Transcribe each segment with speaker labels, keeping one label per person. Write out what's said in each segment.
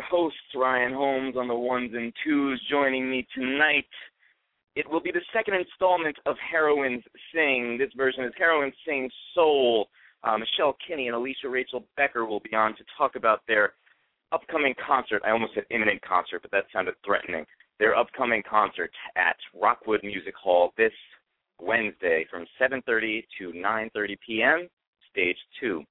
Speaker 1: Your host, Ryan Holmes, on the ones and twos. Joining me tonight, it will be the second installment of Heroines Sing. This version is Heroines Sing Soul. Uh, Michelle Kinney and Alicia Rachel Becker will be on to talk about their upcoming concert. I almost said imminent concert, but that sounded threatening. Their upcoming concert at Rockwood Music Hall this Wednesday from 7:30 to 9:30 p.m. Stage two.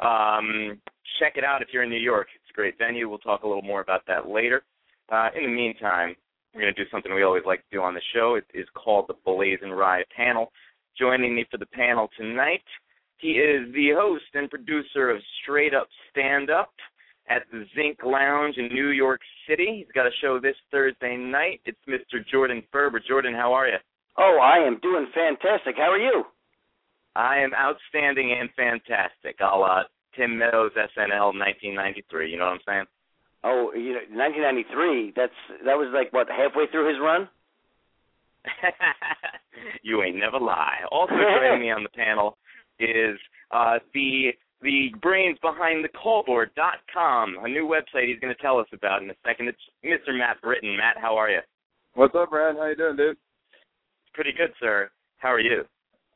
Speaker 1: Um, check it out if you're in New York. Great venue. We'll talk a little more about that later. Uh, in the meantime, we're going to do something we always like to do on the show. It is called the BlazinRy Panel. Joining me for the panel tonight, he is the host and producer of Straight Up Stand Up at the Zinc Lounge in New York City. He's got a show this Thursday night. It's Mr. Jordan Ferber. Jordan, how are you?
Speaker 2: Oh, I am doing fantastic. How are you?
Speaker 1: I am outstanding and fantastic, a la Tim Meadows SNL 1993. You know what I'm saying?
Speaker 2: Oh, you know, 1993. That's that was like what halfway through his run.
Speaker 1: you ain't never lie. Also joining me on the panel is uh, the the brains behind the callboard.com, a new website he's going to tell us about in a second. It's Mr. Matt Britton. Matt, how are you?
Speaker 3: What's up, Brad? How you doing, dude?
Speaker 1: Pretty good, sir. How are you?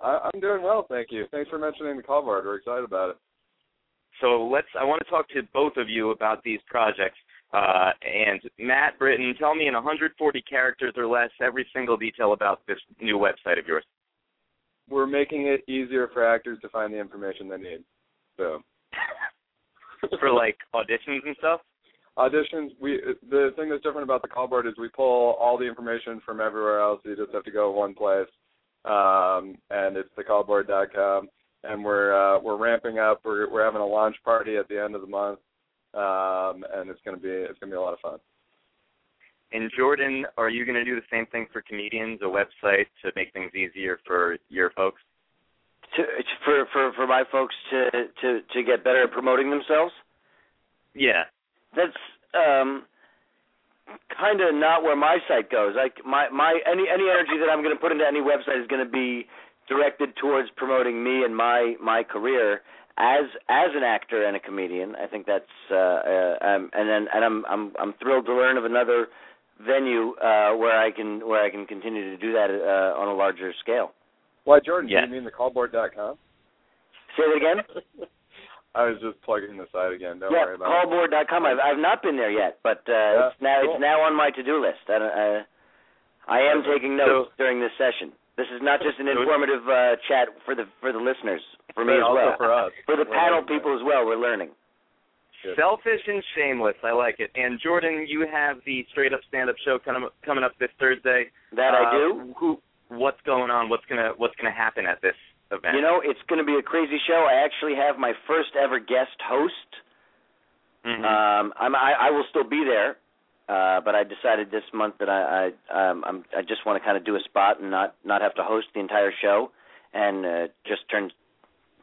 Speaker 3: I, I'm doing well, thank you. Thanks for mentioning the callboard. We're excited about it.
Speaker 1: So let's. I want to talk to both of you about these projects. Uh, and Matt Britton, tell me in 140 characters or less every single detail about this new website of yours.
Speaker 3: We're making it easier for actors to find the information they need. So
Speaker 1: for like auditions and stuff.
Speaker 3: Auditions. We the thing that's different about the call board is we pull all the information from everywhere else. You just have to go one place, um, and it's thecallboard.com. And we're uh, we're ramping up. We're we're having a launch party at the end of the month, um, and it's gonna be it's gonna be a lot of fun.
Speaker 1: And Jordan, are you going to do the same thing for comedians, a website to make things easier for your folks?
Speaker 2: To, for for for my folks to to to get better at promoting themselves.
Speaker 1: Yeah,
Speaker 2: that's um kind of not where my site goes. Like my my any any energy that I'm going to put into any website is going to be directed towards promoting me and my my career as as an actor and a comedian. I think that's uh, uh um, and then and I'm I'm I'm thrilled to learn of another venue uh where I can where I can continue to do that uh on a larger scale.
Speaker 3: Why, Jordan?
Speaker 1: Yeah.
Speaker 3: Do you mean the callboard.com?
Speaker 2: Say that again.
Speaker 3: I was just plugging the site again. Don't
Speaker 2: yeah,
Speaker 3: worry about it.
Speaker 2: Yeah, callboard.com. I've I've not been there yet, but uh
Speaker 3: Yeah,
Speaker 2: it's now
Speaker 3: cool.
Speaker 2: it's now on my to-do list. I, don't- uh, I am taking notes during this session. This is not just an informative uh, chat for the for the listeners, for me
Speaker 3: But
Speaker 2: as
Speaker 3: also
Speaker 2: well,
Speaker 3: for us.
Speaker 2: For the
Speaker 3: We're
Speaker 2: panel
Speaker 3: learning
Speaker 2: people as well. We're learning.
Speaker 3: Good.
Speaker 1: Selfish and shameless. I like it. And Jordan, you have the Straight Up Stand Up show coming up, coming up this Thursday.
Speaker 2: That I
Speaker 1: Uh,
Speaker 2: do.
Speaker 1: Who? What's going on? What's gonna What's gonna happen at this event?
Speaker 2: You know, it's going to be a crazy show. I actually have my first ever guest host.
Speaker 1: Mhm.
Speaker 2: Um, I'm, I, I will still be there, uh, but I decided this month that I I, um, I'm, I just want to kind of do a spot and not not have to host the entire show, and uh, just turned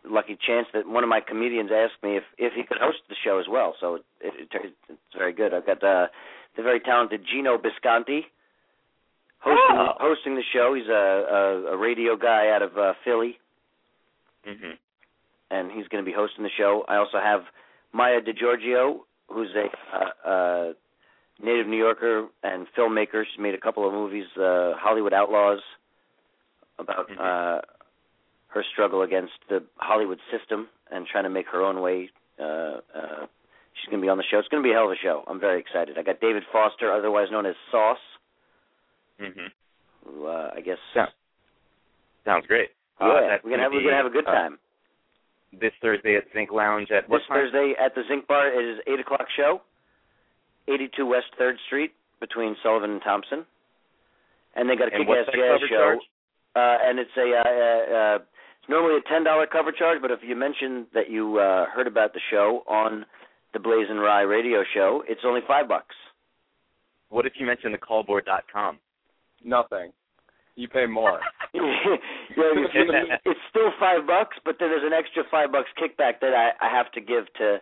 Speaker 2: lucky chance that one of my comedians asked me if if he could host the show as well. So it, it, it it's very good. I've got uh, the very talented Gino Bisconti hosting
Speaker 1: Oh.
Speaker 2: hosting the show. He's a a, a radio guy out of uh, Philly
Speaker 1: Mhm.
Speaker 2: and he's going to be hosting the show. I also have Maya DeGiorgio, who's a uh, uh, native New Yorker and filmmaker. She's made a couple of movies, uh, Hollywood Outlaws, about
Speaker 1: Mhm.
Speaker 2: uh, her struggle against the Hollywood system and trying to make her own way. Uh, uh, she's going to be on the show. It's going to be a hell of a show. I'm very excited. I got David Foster, otherwise known as Sauce,
Speaker 1: Mhm.
Speaker 2: who uh, I guess.
Speaker 1: Yeah. Sounds great.
Speaker 2: Yeah,
Speaker 1: Uh,
Speaker 2: we're gonna have we're gonna have a good
Speaker 1: uh,
Speaker 2: time.
Speaker 1: this Thursday at Zinc Lounge at
Speaker 2: this? Thursday at the Zinc Bar. It is eight o'clock show, eighty-two West Third Street between Sullivan and Thompson, and they got a
Speaker 1: And
Speaker 2: kick-ass jazz show. Uh, and it's a uh, uh, uh, it's normally a ten dollar cover charge, but if you mention that you uh, heard about the show on the BlazinRy radio show, it's only five bucks.
Speaker 1: What if you mention the callboard.com?
Speaker 3: Nothing. You pay more.
Speaker 2: yeah, you see, it's still five bucks, but then there's an extra five bucks kickback that I, I have to give to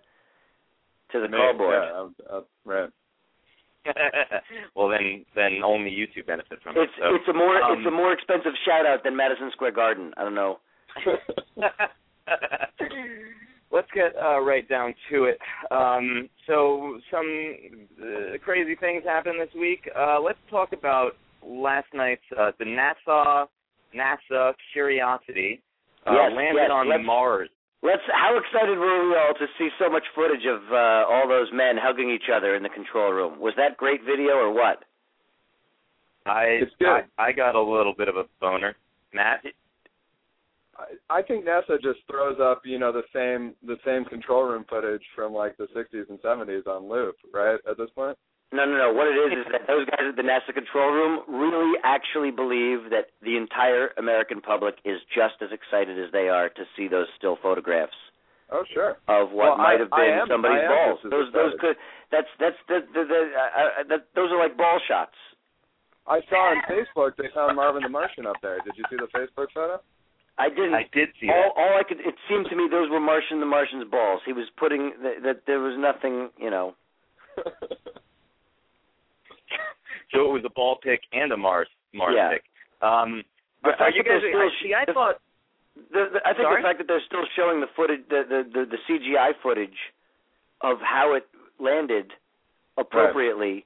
Speaker 2: to the
Speaker 3: Me,
Speaker 2: call board.
Speaker 3: Yeah, I'm- uh, right.
Speaker 1: well, then, then only you two benefit from
Speaker 2: It's
Speaker 1: it. So,
Speaker 2: it's a more
Speaker 1: um,
Speaker 2: it's a more expensive shout out than Madison Square Garden. I don't know.
Speaker 1: Let's get uh, right down to it. Um, so, some uh, crazy things happened this week. Uh, let's talk about last night's uh, the NASA NASA Curiosity uh,
Speaker 2: Yes,
Speaker 1: landed
Speaker 2: yes,
Speaker 1: on
Speaker 2: let's-
Speaker 1: Mars.
Speaker 2: Let's. How excited were we all to see so much footage of uh, all those men hugging each other in the control room? Was that great video or what?
Speaker 1: I,
Speaker 3: It's good.
Speaker 1: I I got a little bit of a boner. Matt,
Speaker 3: I, I think NASA just throws up, you know, the same the same control room footage from like the 60s and 70s on loop, right? At this point.
Speaker 2: No, no, no. What it is is that those guys at the NASA control room really actually believe that the entire American public is just as excited as they are to see those still photographs
Speaker 3: Oh, sure.
Speaker 2: of what
Speaker 3: Well,
Speaker 2: might have
Speaker 3: I
Speaker 2: been
Speaker 3: am-
Speaker 2: somebody's balls.
Speaker 3: just as
Speaker 2: Those those could that's that's the the, the uh, uh, that, those are like ball shots.
Speaker 3: I saw on Facebook they found Marvin the Martian up there. Did you see the Facebook photo?
Speaker 2: I didn't.
Speaker 1: I did see
Speaker 2: all,
Speaker 1: that.
Speaker 2: all I could. It seemed to me those were Martian the Martian's balls. He was putting that, that there was nothing. You know.
Speaker 1: So it was a ball pick and a Mars Mars
Speaker 2: Yeah.
Speaker 1: pick. Um,
Speaker 2: The
Speaker 1: are, you guys?
Speaker 2: still
Speaker 1: I, see, I
Speaker 2: the-
Speaker 1: thought
Speaker 2: The, the, I think
Speaker 1: Sorry?
Speaker 2: the fact that they're still showing the footage, the, the the the CGI footage of how it landed appropriately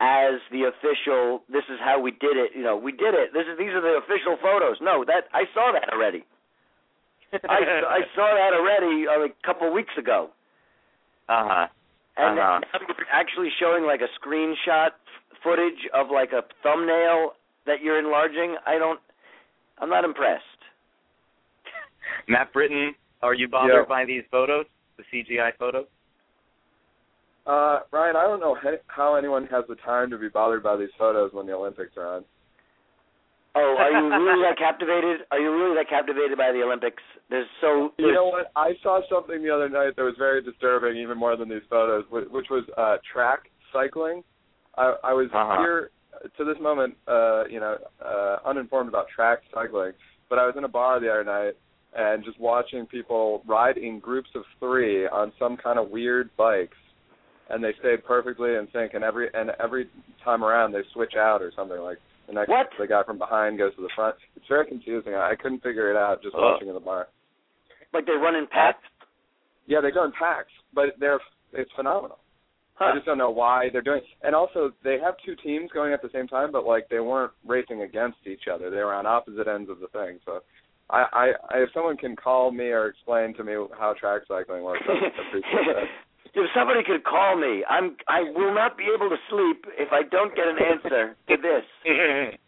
Speaker 2: as the official. This is how we did it. You know, we did it. This is these are the official photos. No, that I saw that already. I I saw that already uh, a couple weeks ago.
Speaker 1: uh huh.
Speaker 2: And
Speaker 1: Uh-huh.
Speaker 2: now you're actually showing like a screenshot footage of like a thumbnail that you're enlarging. I don't. I'm not impressed.
Speaker 1: Matt Britton, are you bothered
Speaker 3: Yeah.
Speaker 1: by these photos, the CGI photos?
Speaker 3: Uh, Ryan, I don't know how anyone has the time to be bothered by these photos when the Olympics are on.
Speaker 2: Oh, are you really that captivated? Are you really that captivated by the Olympics? There's so.
Speaker 3: You know what? I saw something the other night that was very disturbing, even more than these photos, wh- which was uh, track cycling. I, I was
Speaker 1: Uh-huh.
Speaker 3: here to this moment, uh, you know, uh, uninformed about track cycling, but I was in a bar the other night and just watching people ride in groups of three on some kind of weird bikes, and they stayed perfectly in sync. And every and every time around, they switch out or something like. The next,
Speaker 2: What?
Speaker 3: the guy from behind goes to the front. It's very confusing. I, I couldn't figure it out just
Speaker 1: Ugh.
Speaker 3: watching in the bar.
Speaker 2: Like they run in packs.
Speaker 3: Yeah, they go in packs, but they're it's phenomenal.
Speaker 2: Huh.
Speaker 3: I just don't know why they're doing. And also, they have two teams going at the same time, but like they weren't racing against each other. They were on opposite ends of the thing. So, I, I, I if someone can call me or explain to me how track cycling works, I appreciate that.
Speaker 2: if somebody could call me, I'm. I will not be able to sleep if I don't get an answer to this.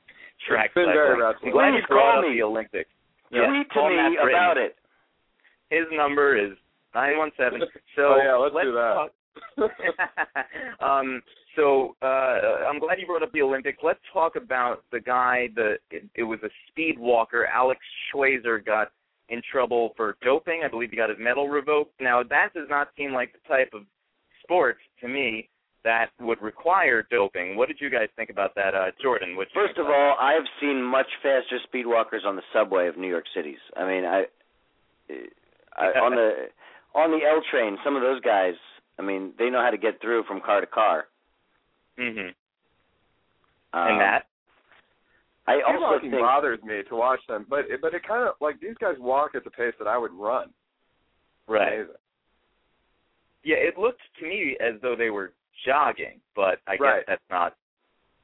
Speaker 1: Track
Speaker 3: It's been very
Speaker 1: cycling.
Speaker 3: wrestling.
Speaker 1: I'm glad you
Speaker 2: Please call me.
Speaker 1: the Olympics.
Speaker 2: Tweet to
Speaker 1: call
Speaker 2: me about it.
Speaker 1: His number is nine one seven. So
Speaker 3: Oh, yeah, let's do that.
Speaker 1: Talk, um, so uh, I'm glad you brought up the Olympics. Let's talk about the guy. The it, it was a speed walker. Alex Schwazer got in trouble for doping. I believe he got his medal revoked. Now that does not seem like the type of sport to me that would require doping. What did you guys think about that, uh, Jordan? What
Speaker 2: First of all, I have seen much faster speed walkers on the subway of New York City's. I mean, I, I on the on the L train, some of those guys. I mean, they know how to get through from car to car.
Speaker 1: hmm
Speaker 2: Um,
Speaker 1: and that.
Speaker 2: I also
Speaker 3: Speedwalking
Speaker 2: think
Speaker 3: bothers me to watch them, but it, but it kind of like these guys walk at the pace that I would run.
Speaker 1: Right.
Speaker 3: Amazing.
Speaker 1: Yeah, it looked to me as though they were jogging, but I
Speaker 3: Right.
Speaker 1: guess that's not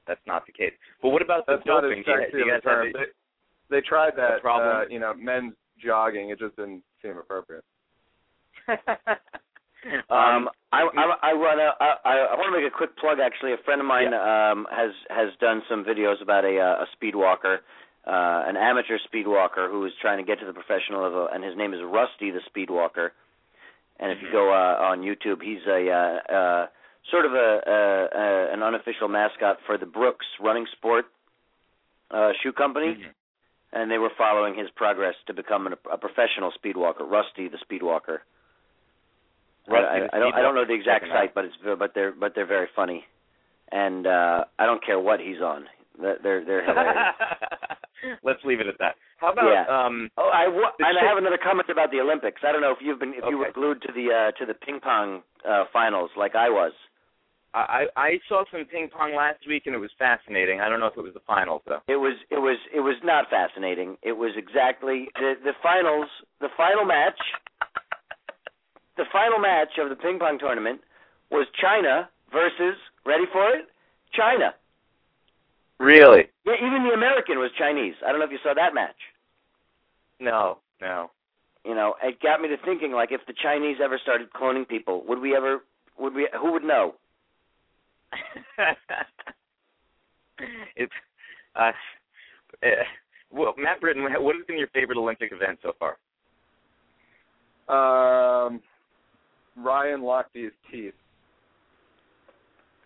Speaker 1: that's not the case. But what about the
Speaker 3: That's not
Speaker 1: doping?
Speaker 3: as
Speaker 1: Do you, you
Speaker 3: of a
Speaker 1: guys
Speaker 3: term. They, they tried that,
Speaker 1: problem?
Speaker 3: uh, you know, men's jogging. It just didn't seem appropriate.
Speaker 2: Um, I, I I run a I I want to make a quick plug. Actually, a friend of mine um has has done some videos about a uh, a speed walker, uh, an amateur speed walker who is trying to get to the professional level, and his name is Rusty the Speed Walker. And if you go uh, on YouTube, he's a uh, uh, sort of a, a, a an unofficial mascot for the Brooks Running Sport uh, shoe company,
Speaker 1: Mhm.
Speaker 2: and they were following his progress to become an, a professional speed walker, Rusty the Speed Walker.
Speaker 1: Rusty
Speaker 2: I, I, don't I don't know the exact site, but it's but they're but they're very funny, and uh I don't care what he's on. They're they're, they're hilarious.
Speaker 1: Let's leave it at that. How about
Speaker 2: Yeah.
Speaker 1: um
Speaker 2: Oh, I
Speaker 1: The
Speaker 2: and I have another comment about the Olympics. I don't know if you've been if you were glued to the uh to the ping pong uh finals like I was.
Speaker 1: I I saw some ping pong last week and it was fascinating. I don't know if it was the finals though.
Speaker 2: It was it was it was not fascinating. It was exactly the the finals the final match the final match of the ping pong tournament was China versus ready for it? China.
Speaker 1: Really?
Speaker 2: Yeah, even the American was Chinese. I don't know if you saw that match.
Speaker 1: No, no.
Speaker 2: You know, it got me to thinking like if the Chinese ever started cloning people, would we ever would we who would know?
Speaker 1: it's uh, uh well, Matt Britton, what has been your favorite Olympic event so far?
Speaker 3: Um, Ryan Lochte's teeth.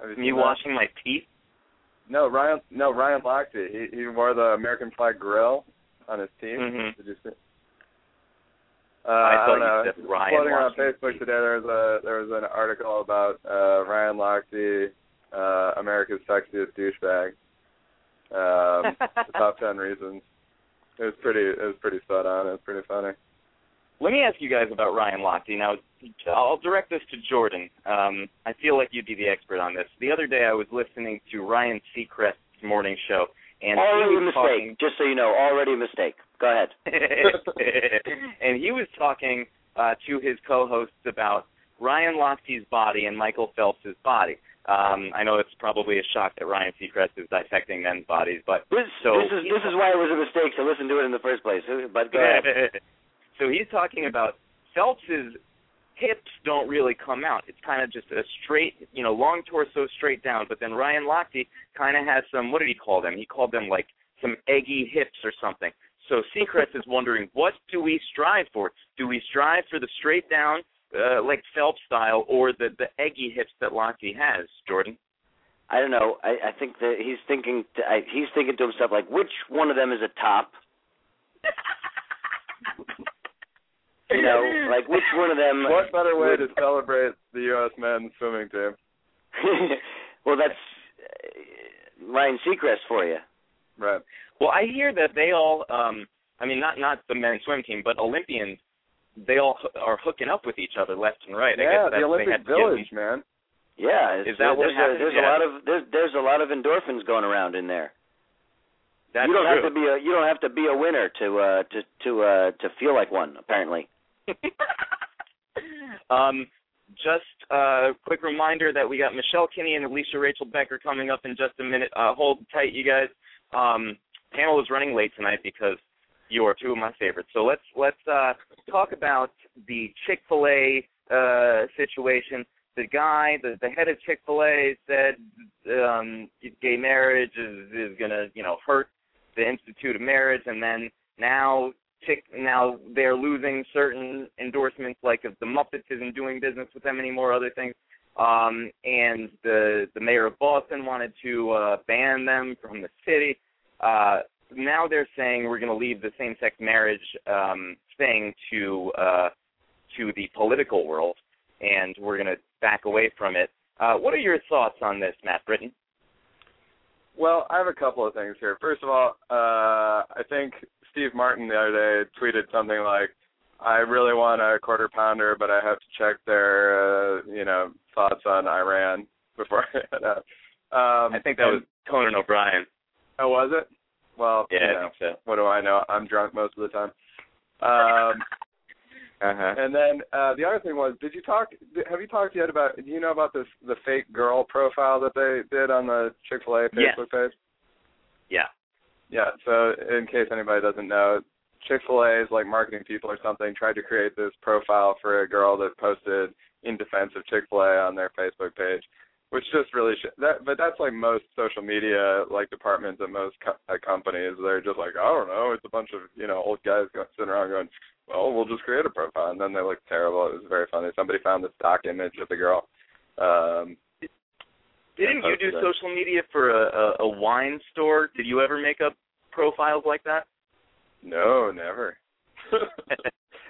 Speaker 3: Have you
Speaker 1: Me
Speaker 3: seen
Speaker 1: washing my teeth?
Speaker 3: No, Ryan. No, Ryan Lochte. He he wore the American flag grill on his teeth.
Speaker 1: Mhm.
Speaker 3: Did you see? Uh,
Speaker 1: I
Speaker 3: I,
Speaker 1: thought
Speaker 3: don't
Speaker 1: you
Speaker 3: know.
Speaker 1: said Ryan
Speaker 3: Floating around Facebook
Speaker 1: teeth.
Speaker 3: today, there was a there was an article about uh, Ryan Lochte, uh, America's sexiest douchebag. Um, the top ten reasons. It was pretty. It was pretty spot on. It was pretty funny.
Speaker 1: Let me ask you guys about Ryan Lochte. Now, I'll direct this to Jordan. Um, I feel like you'd be the expert on this. The other day, I was listening to Ryan Seacrest's morning show, and
Speaker 2: already
Speaker 1: he
Speaker 2: a mistake.
Speaker 1: talking.
Speaker 2: Just so you know, already a mistake. Go ahead.
Speaker 1: and he was talking uh, to his co-hosts about Ryan Lochte's body and Michael Phelps's body. Um, I know it's probably a shock that Ryan Seacrest is dissecting men's bodies, but
Speaker 2: This
Speaker 1: So-
Speaker 2: this is this is why it was a mistake to listen to it in the first place. But go ahead.
Speaker 1: so he's talking about Phelps's hips don't really come out. It's kind of just a straight, you know, long torso straight down. But then Ryan Lochte kind of has some. What did he call them? He called them like some eggy hips or something. So Seacrest is wondering, what do we strive for? Do we strive for the straight down, uh, like Phelps style, or the the eggy hips that Lochte has? Jordan.
Speaker 2: I don't know. I, I think that he's thinking. To, I, he's thinking to himself like, which one of them is a top? You know, like which one of them?
Speaker 3: What better way
Speaker 2: would-
Speaker 3: to celebrate the U.S. men's swimming team?
Speaker 2: well, that's uh, Ryan Seacrest for you.
Speaker 3: Right.
Speaker 1: Well, I hear that they all, um, I mean, not not the men's swim team, but Olympians, they all h- are hooking up with each other left and right. I
Speaker 3: yeah,
Speaker 1: guess
Speaker 3: the
Speaker 1: that's, they
Speaker 3: Olympic
Speaker 1: had
Speaker 3: Village, man.
Speaker 2: Yeah, it's,
Speaker 1: Is that what
Speaker 2: there's
Speaker 1: happens?
Speaker 2: A, there's
Speaker 1: Yeah.
Speaker 2: a lot of there's there's a lot of endorphins going around in there.
Speaker 1: That's
Speaker 2: you don't
Speaker 1: true.
Speaker 2: have to be a you don't have to be a winner to uh to to uh to feel like one. Apparently.
Speaker 1: um, just a quick reminder that we got Michelle Kinney and Alicia Rachel Becker coming up in just a minute. Uh, hold tight, you guys. Um, panel is running late tonight because you are two of my favorites. So let's let's uh, talk about the Chick Fil A uh, situation. The guy, the the head of Chick Fil A, said um, gay marriage is is gonna you know hurt the institute of marriage, and then now Chick now they're losing certain endorsements like the Muppets isn't doing business with them anymore, other things. Um and the the mayor of Boston wanted to uh ban them from the city. Uh now they're saying we're going to leave the same-sex marriage um, thing to uh, to the political world, and we're going to back away from it. Uh, what are your thoughts on this, Matt Britton?
Speaker 3: Well, I have a couple of things here. First of all, uh, I think Steve Martin the other day tweeted something like, "I really want a quarter pounder, but I have to check their, uh, you know, thoughts on Iran before I head out." Um,
Speaker 1: I think that was Conan O'Brien.
Speaker 3: Oh, was it? Well,
Speaker 1: Yeah,
Speaker 3: you know,
Speaker 1: so.
Speaker 3: what do I know? I'm drunk most of the time. Um,
Speaker 1: Uh-huh.
Speaker 3: and then uh, the other thing was, did you talk? Have you talked yet about? Do you know about this the fake girl profile that they did on the Chick Fil A
Speaker 1: Yes.
Speaker 3: Facebook page?
Speaker 1: Yeah.
Speaker 3: Yeah. So in case anybody doesn't know, Chick Fil A's like marketing people or something tried to create this profile for a girl that posted in defense of Chick Fil A on their Facebook page, which just really sh- that. But that's like most social media like departments at most co- at companies. They're just like, I don't know, it's a bunch of you know old guys go- sitting around going, well, we'll just create a profile, and then they look terrible. It was very funny. Somebody found the stock image of the girl. Um,
Speaker 1: Didn't you do social media for a, a, a wine store? Did you ever make up profiles like that?
Speaker 3: no, never.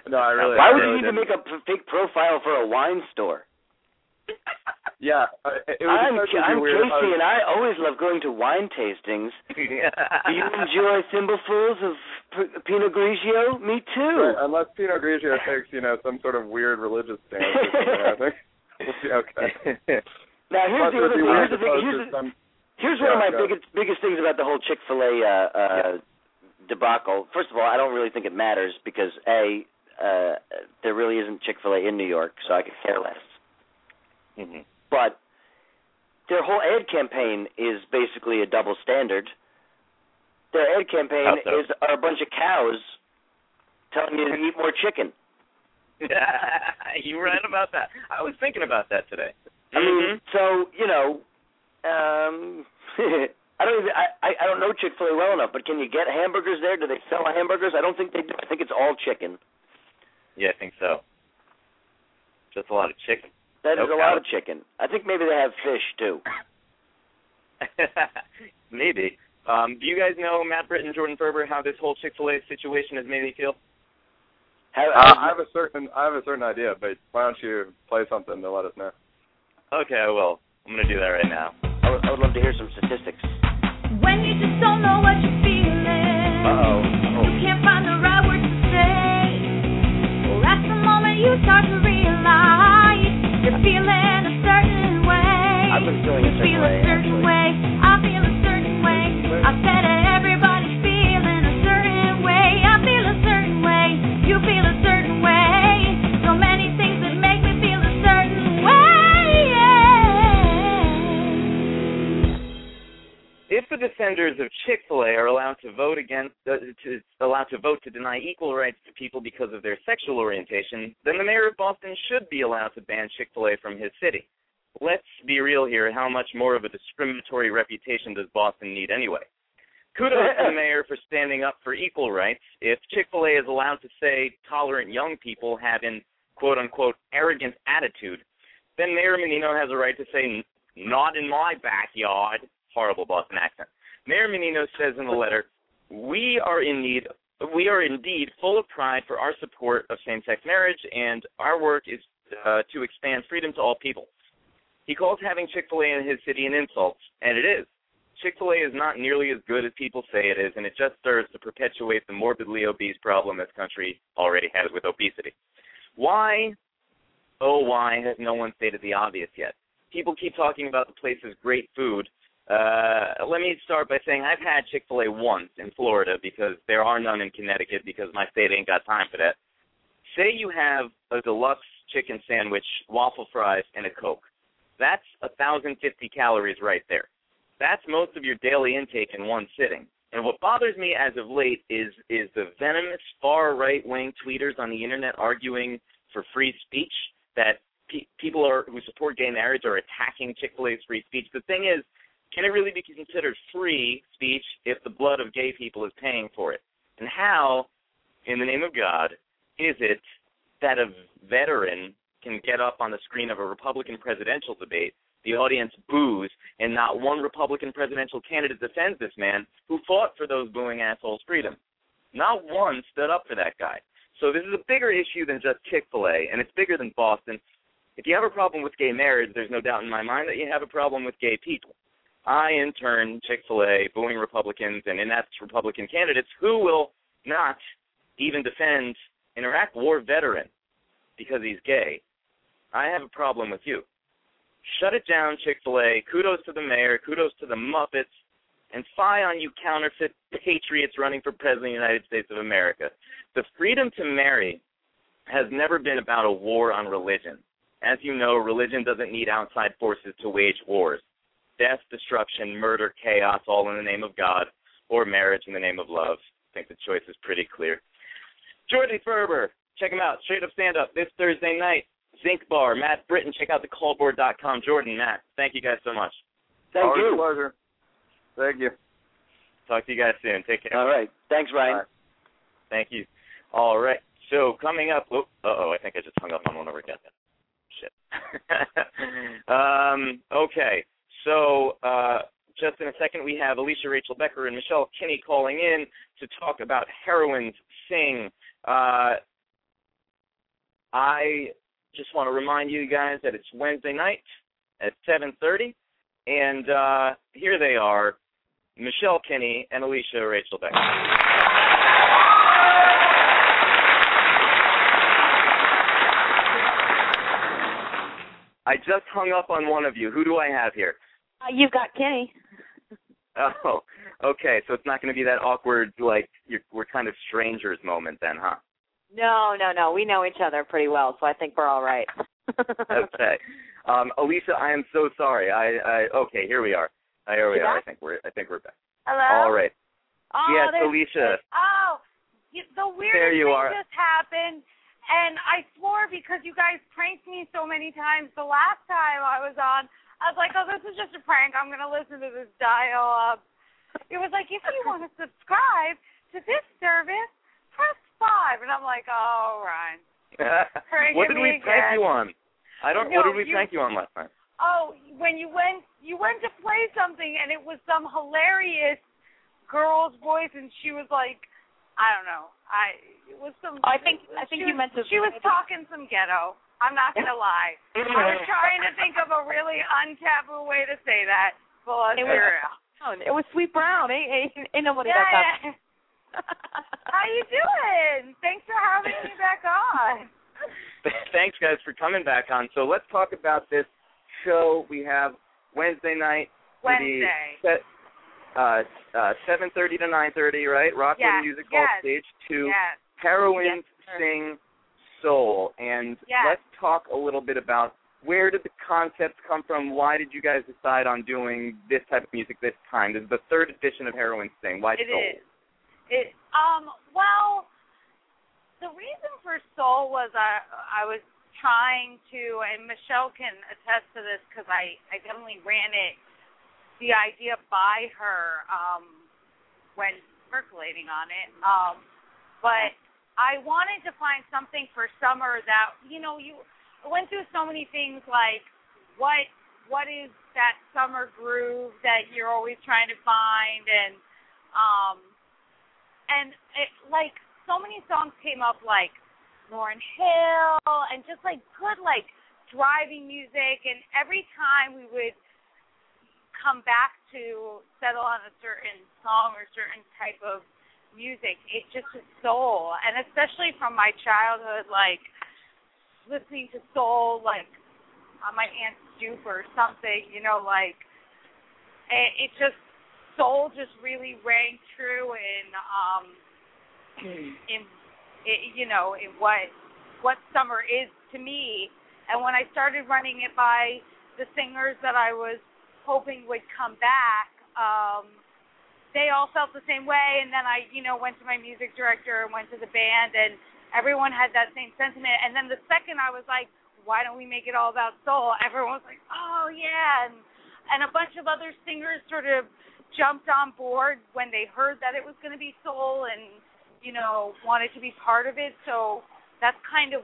Speaker 3: no, I really.
Speaker 2: Why
Speaker 3: I
Speaker 2: would
Speaker 3: really
Speaker 2: you need to make a fake profile for a wine store?
Speaker 3: Yeah, uh, it was
Speaker 2: I'm
Speaker 3: especially
Speaker 2: I'm
Speaker 3: weird. I
Speaker 2: Casey,
Speaker 3: was-
Speaker 2: and I always love going to wine tastings. Do you enjoy thimblefuls of P- Pinot Grigio? Me too.
Speaker 3: Right, unless Pinot Grigio takes, you know, some sort of weird religious stance or something, I think we'll be okay.
Speaker 2: Now here's
Speaker 3: Plus,
Speaker 2: the other
Speaker 3: be
Speaker 2: thing.
Speaker 3: weird
Speaker 2: Here's the thing. Here's the,
Speaker 3: some-
Speaker 2: Here's
Speaker 3: Yeah,
Speaker 2: one of my
Speaker 3: go ahead.
Speaker 2: biggest biggest things about the whole Chick Fil A uh, uh, debacle. First of all, I don't really think it matters because a uh, there really isn't Chick Fil A in New York, so I could care less.
Speaker 1: Mhm.
Speaker 2: But their whole ad campaign is basically a double standard. Their ad campaign
Speaker 1: so?
Speaker 2: is are a bunch of cows telling you to eat more chicken.
Speaker 1: you right about that. I was thinking about that today.
Speaker 2: I mean,
Speaker 1: Mhm.
Speaker 2: so you know, um, I don't even I I I don't know Chick Fil A well enough, but can you get hamburgers there? Do they sell hamburgers? I don't think they do. I think it's all chicken.
Speaker 1: yeah, I think so. Just a lot of chicken.
Speaker 2: That is
Speaker 1: No
Speaker 2: a lot of chicken. I think maybe they have fish too.
Speaker 1: Maybe. Um, do you guys know Matt Britton, Jordan Ferber, how this whole Chick Fil A situation has made me feel?
Speaker 2: Have,
Speaker 3: Uh, I have a certain, I have a certain idea, but why don't you play something to let us know?
Speaker 1: Okay, I will. I'm gonna do that right now.
Speaker 2: I would, I would love to hear some statistics.
Speaker 4: When you just don't know what you're feeling.
Speaker 1: Uh-oh.
Speaker 4: You can't find the right words to say. Well, that's the moment you start to
Speaker 1: the defenders of Chick Fil A are allowed to vote against, uh, to allowed to vote to deny equal rights to people because of their sexual orientation, then the mayor of Boston should be allowed to ban Chick Fil A from his city. Let's be real here. How much more of a discriminatory reputation does Boston need anyway? Kudos to the mayor for standing up for equal rights. If Chick Fil A is allowed to say tolerant young people have an quote unquote arrogant attitude, then Mayor Menino has a right to say, "Not in my backyard." Horrible Boston accent. Mayor Menino says in the letter, "We are in need. We are indeed full of pride for our support of same-sex marriage, and our work is uh, to expand freedom to all people." He calls having Chick-fil-A in his city an insult, and it is. Chick-fil-A is not nearly as good as people say it is, and it just serves to perpetuate the morbidly obese problem this country already has with obesity. Why, oh why, has no one stated the obvious yet? People keep talking about the place's great food. Uh, let me start by saying I've had Chick-fil-A once in Florida because there are none in Connecticut because my state ain't got time for that. Say you have a deluxe chicken sandwich, waffle fries, and a Coke. That's 1,050 calories right there. That's most of your daily intake in one sitting. And what bothers me as of late is is the venomous far right wing tweeters on the internet arguing for free speech that pe- people are who support gay marriage are attacking Chick Fil A's free speech. The thing is, can it really be considered free speech if the blood of gay people is paying for it? And how, in the name of God, is it that a veteran can get up on the screen of a Republican presidential debate, the audience boos, And not one Republican presidential candidate defends this man who fought for those booing assholes' freedom. Not one stood up for that guy. So this is a bigger issue than just Chick fil A, and it's bigger than Boston. If you have a problem with gay marriage, there's no doubt in my mind that you have a problem with gay people. I, in turn, Chick fil A, booing Republicans, and inept Republican candidates who will not even defend an Iraq war veteran because he's gay. I have a problem with you. Shut it down, Chick fil A. Kudos to the mayor. Kudos to the Muppets. And fie on you counterfeit patriots running for president of the United States of America. The freedom to marry has never been about a war on religion. As you know, religion doesn't need outside forces to wage wars. Death, destruction, murder, chaos, all in the name of God, or marriage in the name of love. I think the choice is pretty clear. Jordan Ferber, check him out. Straight up stand up this Thursday night. Zinc Bar, Matt Britton. Check out thecallboard.com. Jordan, Matt, thank you guys so much.
Speaker 2: Thank
Speaker 3: Always
Speaker 2: you.
Speaker 3: a pleasure. Thank you.
Speaker 1: Talk to you guys soon. Take care.
Speaker 2: All right. Thanks, Ryan.
Speaker 3: All right.
Speaker 1: Thank you. All right. So coming up. Oh, oh, I think I just hung up on one over again. Shit. um, okay. So uh, just in a second, we have Alicia Rachel Becker and Michelle Kinney calling in to talk about heroines sing. Uh, I just want to remind you guys that it's Wednesday night at 7:30, and uh, here they are, Michelle Kinney and Alicia Rachel Becker. I just hung up on one of you. Who do I have here?
Speaker 5: Uh, you've got Kinney.
Speaker 1: Oh, okay. So it's not going to be that awkward, like you're, we're kind of strangers moment, then, huh?
Speaker 5: No, no, no. We know each other pretty well, so I think we're all right.
Speaker 1: okay. Um, Alicia, I am so sorry. I, I okay. Here we are. Uh, here we
Speaker 5: You
Speaker 1: are. I think we're. I think we're back.
Speaker 6: Hello.
Speaker 1: All right.
Speaker 6: Oh,
Speaker 1: yes, Alicia.
Speaker 6: Oh, you, the weirdest
Speaker 1: There you
Speaker 6: thing
Speaker 1: are.
Speaker 6: just happened, and I swore because you guys pranked me so many times the last time I was on. I was like, oh, this is just a prank. I'm gonna listen to this dial up. It was like, if you want to subscribe to this service, press five, and I'm like, oh, Ryan.
Speaker 1: What did we
Speaker 6: me
Speaker 1: prank
Speaker 6: again.
Speaker 1: you on? I don't.
Speaker 6: No,
Speaker 1: what did we
Speaker 6: you-
Speaker 1: prank you on last time?
Speaker 6: Oh, when you went, you went to play something, and it was some hilarious girl's voice, and she was like, I don't know, I it was some.
Speaker 5: I think I think
Speaker 6: she
Speaker 5: you
Speaker 6: was,
Speaker 5: meant to.
Speaker 6: She was talking some ghetto. I'm not gonna lie. I was trying to think of a really untaboo way to say that. But let's
Speaker 5: It was- It was Sweet Brown. Ain't, ain't, ain't nobody
Speaker 6: Yeah,
Speaker 5: got
Speaker 6: yeah. How you doing? Thanks for having me back on.
Speaker 1: Thanks, guys, for coming back on. So let's talk about this show we have Wednesday night. for the
Speaker 6: Wednesday.
Speaker 1: set, uh, uh, 7:30 to 9:30, right? Rockwood
Speaker 6: Yes,
Speaker 1: Music Hall
Speaker 6: yes,
Speaker 1: stage two.
Speaker 6: Yes.
Speaker 1: Heroines
Speaker 5: Yes,
Speaker 1: sing soul, and
Speaker 6: Yes.
Speaker 1: let's talk a little bit about where did the concept come from? Why did you guys decide on doing this type of music this time? This is the third edition of Heroines Sing. Why
Speaker 6: It
Speaker 1: soul?
Speaker 6: is. It um well the reason for soul was I I was trying to and Michelle can attest to this because I I definitely ran it the idea by her um when percolating on it um but I wanted to find something for summer that you know you went through so many things like what what is that summer groove that you're always trying to find? And um and it like so many songs came up like Lauryn Hill and just like good like driving music. And every time we would come back to settle on a certain song or certain type of music. It just was soul. And especially from my childhood like listening to soul like on my aunt's stoop or something you know like it, it just soul just really rang true in um in i you know in what what summer is to me. And when I started running it by the singers that I was hoping would come back um they all felt the same way and then I you know went to my music director and went to the band and everyone had that same sentiment. And then the second I was like why don't we make it all about soul? Everyone was like oh yeah. And and a bunch of other singers sort of jumped on board when they heard that it was going to be soul and you know wanted to be part of it. So that's kind of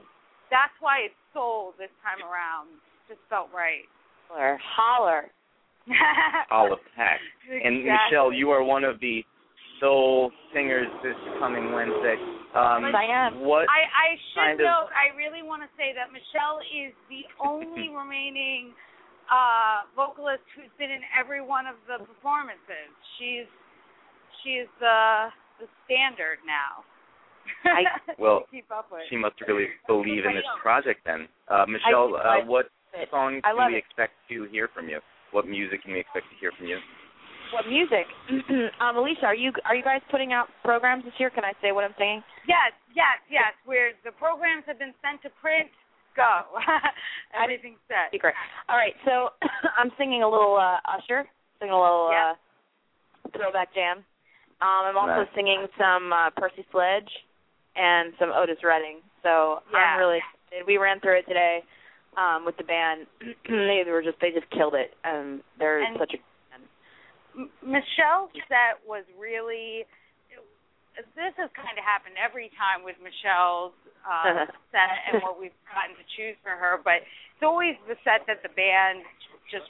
Speaker 6: that's why it's soul this time around. Just felt right.
Speaker 5: Holler, holler.
Speaker 1: Olive. And
Speaker 6: Exactly.
Speaker 1: Michelle, you are one of the soul singers this coming Wednesday. Um,
Speaker 5: I am.
Speaker 1: What?
Speaker 6: I, I should
Speaker 1: kind of-
Speaker 6: note, I really want to say that Michelle is the only remaining uh, vocalist who's been in every one of the performances. She's she's the the standard now.
Speaker 5: I-
Speaker 1: Well,
Speaker 6: keep up with.
Speaker 1: She must really believe in this project then. Uh, Michelle, uh, what songs can we expect to hear from you? What music can we expect to hear from you?
Speaker 5: What music? um, Alicia, are you are you guys putting out programs this year? Can I say what I'm singing?
Speaker 6: Yes, yes, yes. Where the programs have been sent to print, go. Everything's set.
Speaker 5: Secret. All right, so I'm singing a little uh, Usher, singing a little
Speaker 6: Yeah.
Speaker 5: uh, throwback jam. Um, I'm also
Speaker 1: Nice.
Speaker 5: singing some uh, Percy Sledge and some Otis Redding. So
Speaker 6: Yeah.
Speaker 5: I'm really excited. We ran through it today um, with the band. they were just they just killed it. Um, they're
Speaker 6: And-
Speaker 5: such a
Speaker 6: M- Michelle's set was really. This has kind of happened every time with Michelle's uh, set and what we've gotten to choose for her, but it's always the set that the band just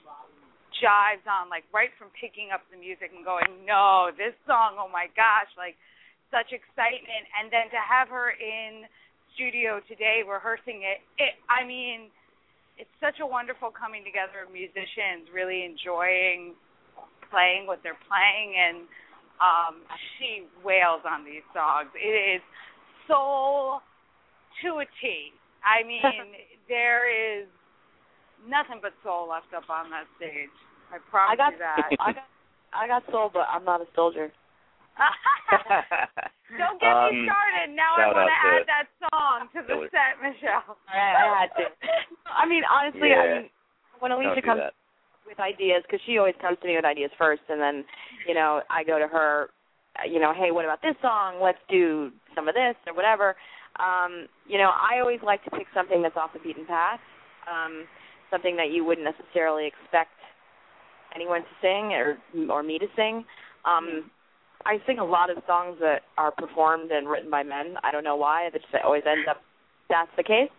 Speaker 6: jives on, like right from picking up the music and going, no, this song, oh my gosh, like such excitement, and then to have her in studio today rehearsing it, it I mean, it's such a wonderful coming together of musicians really enjoying playing what they're playing and um she wails on these songs. It is soul to a T. I mean, there is nothing but soul left up on that stage. I promise
Speaker 5: I got
Speaker 6: you that.
Speaker 5: I got I got soul, but I'm not a soldier.
Speaker 6: Don't get
Speaker 1: Um,
Speaker 6: me started. Now I want to
Speaker 1: out to
Speaker 6: add that song to the
Speaker 1: Killer.
Speaker 6: set, Michelle.
Speaker 5: I had to. I mean, honestly,
Speaker 1: Yeah.
Speaker 5: I mean, when Alicia
Speaker 1: do
Speaker 5: comes
Speaker 1: that.
Speaker 5: with ideas because she always comes to me with ideas first and then you know i go to her you know hey what about this song? Let's do some of this or whatever. Um you know i always like to pick something that's off the beaten path um something that you wouldn't necessarily expect anyone to sing or or me to sing. Um i sing a lot of songs that are performed and written by men. I don't know why it just always ends up that's the case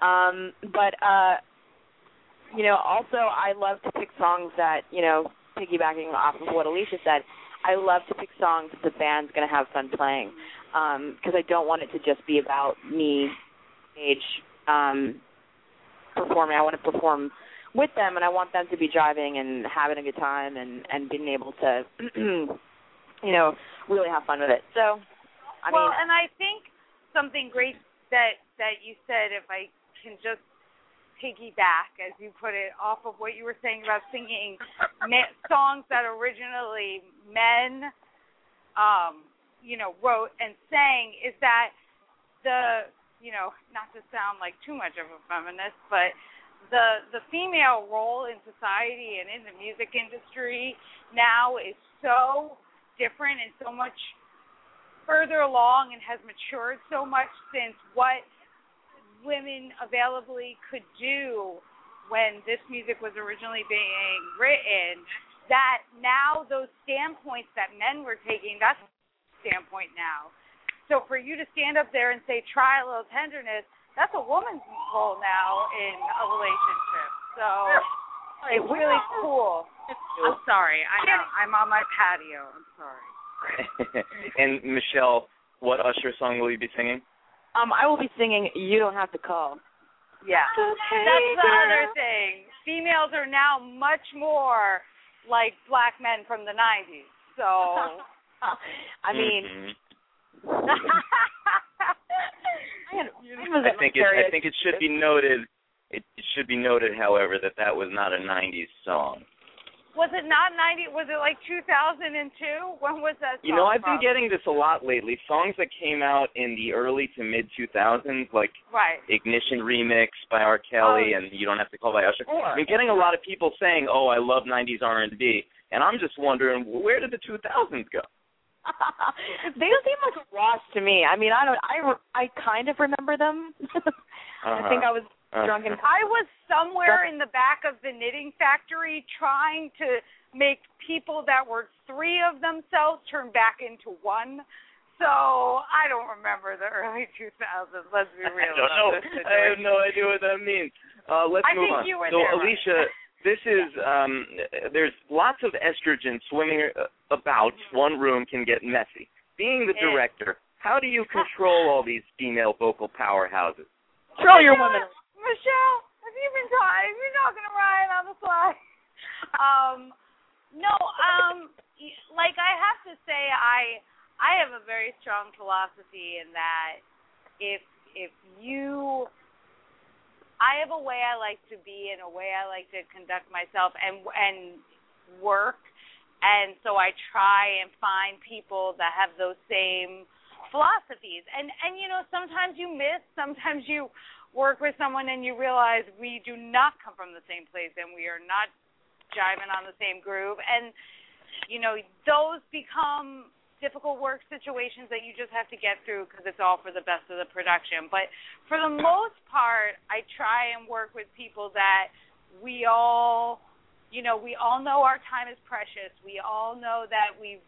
Speaker 5: um but uh you know, also I love to pick songs that, you know, piggybacking off of what Alicia said, I love to pick songs that the band's going to have fun playing because I don't want it to just be about me stage um, performing. I want to perform with them, and I want them to be driving and having a good time and and being able to, you know, really have fun with it. So, I
Speaker 6: well,
Speaker 5: mean,
Speaker 6: and I think something great that that you said, if I can just piggyback, as you put it, off of what you were saying about singing songs that originally men, um, you know, wrote and sang, is that the, you know, not to sound like too much of a feminist, but the the female role in society and in the music industry now is so different and so much further along and has matured so much since what women availably could do when this music was originally being written that now those standpoints that men were taking that's the standpoint now. So for you to stand up there and say try a little tenderness that's a woman's role now in a relationship. So it's really cool. I'm sorry. I know. I'm on my patio. I'm sorry.
Speaker 1: And Michelle, what Usher song will you be singing?
Speaker 5: Um, I will be singing "You Don't Have to Call."
Speaker 6: Yeah. That's the other thing. Females are now much more like black men from the 90s. So,
Speaker 5: I mean,
Speaker 1: Mhm.
Speaker 5: I
Speaker 1: I think it, I think it should be noted. It, it should be noted, however, that that was not a '90s song.
Speaker 6: Was it not 90? Was it like 2002? When was that
Speaker 1: You know, I've been getting this a lot lately. Songs that came out in the early to mid 2000s, like
Speaker 6: Right.
Speaker 1: Ignition remix by R. Kelly
Speaker 6: Oh.
Speaker 1: and You Don't Have to Call by Usher.
Speaker 5: Sure.
Speaker 1: I've been getting a lot of people saying, "Oh, I love '90s R&B," and I'm just wondering, where did the 2000s go?
Speaker 5: they don't seem like a wash to me. I mean, I don't. I I kind of remember them. I uh-huh. think I was Drunk and
Speaker 6: I was somewhere in the back of the knitting factory trying to make people that were three of themselves turn back into one. So I don't remember the early 2000s. Let's be real.
Speaker 1: I
Speaker 6: real.
Speaker 1: don't know. I have no idea what that means. Uh, let's
Speaker 6: I
Speaker 1: move
Speaker 6: think
Speaker 1: on.
Speaker 6: you were
Speaker 1: so,
Speaker 6: there, right?
Speaker 1: Alicia, this is um, there's lots of estrogen swimming uh, about. One room can get messy. Being the director, how do you control all these female vocal powerhouses?
Speaker 5: Throw your woman.
Speaker 6: Michelle, have you been talking? You're talking to Ryan on the fly. Um, no, um, like I have to say, I I have a very strong philosophy in that if if you I have a way I like to be and a way I like to conduct myself and and work and so I try and find people that have those same philosophies. And and you know sometimes you miss sometimes you work with someone and you realize we do not come from the same place and we are not jiving on the same groove. And you know those become difficult work situations that you just have to get through because it's all for the best of the production. But for the most part I try and work with people that we all you know we all know our time is precious. We all know that we've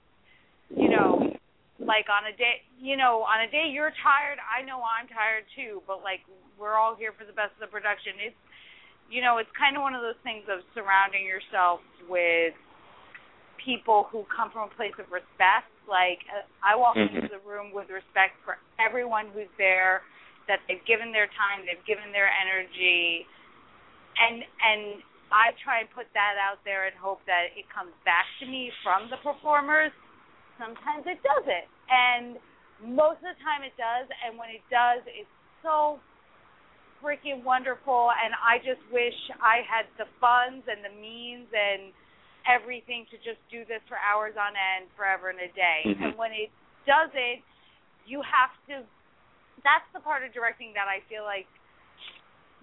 Speaker 6: you know like on a day you know on a day you're tired i know i'm tired too but like we're all here for the best of the production it's you know it's kind of one of those things of surrounding yourself with people who come from a place of respect like uh, i walk into
Speaker 1: Mhm.
Speaker 6: the room with respect for everyone who's there that they've given their time they've given their energy and and i try and put that out there and hope that it comes back to me from the performers sometimes it doesn't. And most of the time it does. And when it does, it's so freaking wonderful. And I just wish I had the funds and the means and everything to just do this for hours on end, forever and a day.
Speaker 1: Mhm.
Speaker 6: And when it doesn't, you have to. That's the part of directing that I feel like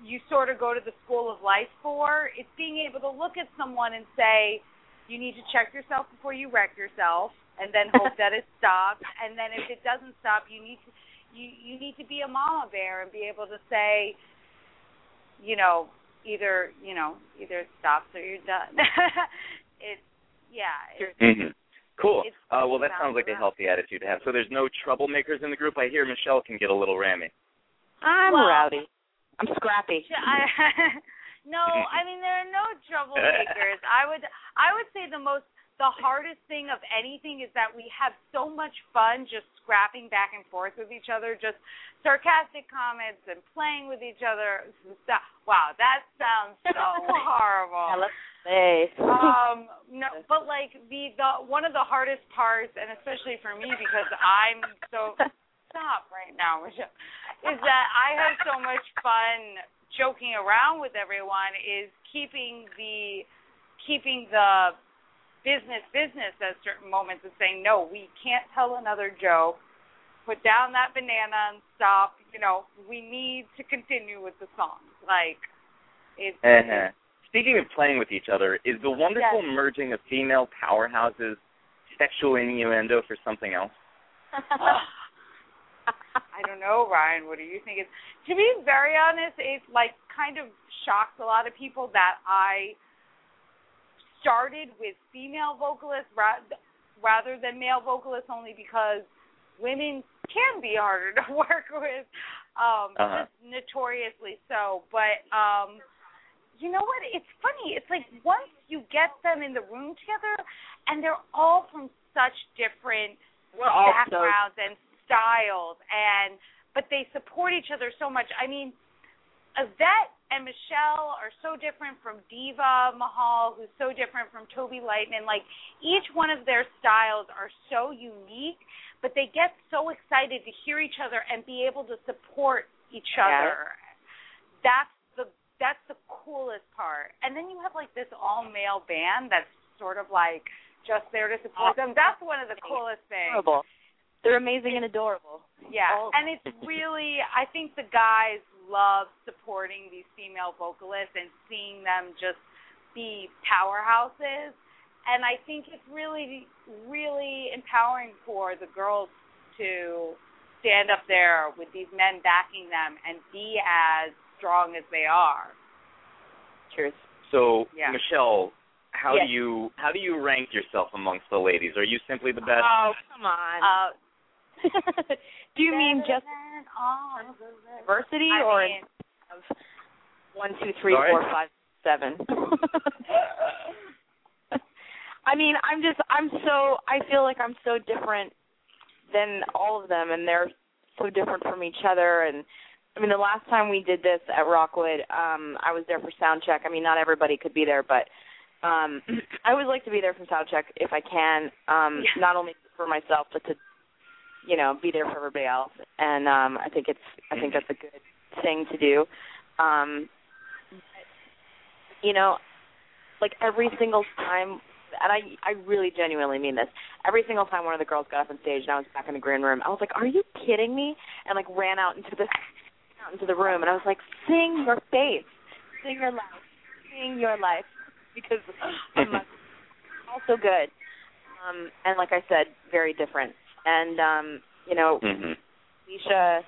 Speaker 6: you sort of go to the school of life for. It's being able to look at someone and say, you need to check yourself before you wreck yourself and then hope that it stops and then if it doesn't stop you need to you you need to be a mama bear and be able to say you know either you know either it stops or you're done it's yeah it's,
Speaker 1: Mhm. Cool.
Speaker 6: It's
Speaker 1: Uh, well, that sounds like a healthy attitude to have. So there's no troublemakers in the group. I hear Michelle can get a little rammy.
Speaker 5: I'm
Speaker 6: Well-
Speaker 5: rowdy. I'm scrappy.
Speaker 6: I, no, I mean there are no troublemakers. I would I would say the most the hardest thing of anything is that we have so much fun just scrapping back and forth with each other, just sarcastic comments and playing with each other. Wow, that sounds so horrible.
Speaker 5: Hey.
Speaker 6: um no but like the the one of the hardest parts and especially for me because i'm so stop right now Michelle, is that i have so much fun joking around with everyone is keeping the keeping the business business at certain moments and saying no we can't tell another joke put down that banana and stop you know we need to continue with the song like it's
Speaker 1: Uh-huh. Speaking of playing with each other, is the wonderful
Speaker 6: Yes.
Speaker 1: merging of female powerhouses sexual innuendo for something else?
Speaker 6: I don't know, Ryan. What do you think? It's to be very honest, it like kind of shocked a lot of people that I started with female vocalists ra- rather than male vocalists, only because women can be harder to work with, um,
Speaker 1: Uh-huh.
Speaker 6: just notoriously so. But um, you know what? It's funny. It's like once you get them in the room together, and they're all from such different
Speaker 5: We're all so
Speaker 6: backgrounds and styles and but they support each other so much. I mean, Yvette and Michelle are so different from Diva Mahal, who's so different from Toby Lightman. Like each one of their styles are so unique, but they get so excited to hear each other and be able to support each
Speaker 5: Yeah.
Speaker 6: other. That's the that's the coolest part. And then you have like this all male band that's sort of like just there to support them. That's one of the coolest things.
Speaker 5: adorable. They're amazing and adorable.
Speaker 6: Yeah,
Speaker 5: All-
Speaker 6: and it's really I think the guys love supporting these female vocalists and seeing them just be powerhouses. And I think it's really really empowering for the girls to stand up there with these men backing them and be as strong as they are.
Speaker 5: Truth.
Speaker 1: So,
Speaker 6: Yeah.
Speaker 1: Michelle, how
Speaker 5: Yes.
Speaker 1: do you how do you rank yourself amongst the ladies? Are you simply the best?
Speaker 5: Oh, come on.
Speaker 6: Uh
Speaker 5: Do you mean just diversity
Speaker 6: I
Speaker 5: or
Speaker 6: mean,
Speaker 5: one, two, three,
Speaker 1: Sorry?
Speaker 5: four, five, seven. I mean, I'm just I'm so I feel like I'm so different than all of them, and they're so different from each other. And I mean, the last time we did this at Rockwood, um, I was there for sound check. I mean, not everybody could be there, but um I always like to be there for sound check if I can. Um,
Speaker 6: Yeah.
Speaker 5: not only for myself, but to you know be there for everybody else. And um, I think it's I think that's a good thing to do. Um, you know, like every single time and I I really genuinely mean this. Every single time one of the girls got up on stage and I was back in the green room, I was like, "Are you kidding me?" And like ran out into the out into the room and I was like, "Sing your faith, sing your life, sing your life," because I'm also good. Um, and like I said, very different. And um, you know,
Speaker 1: hmm
Speaker 5: Alicia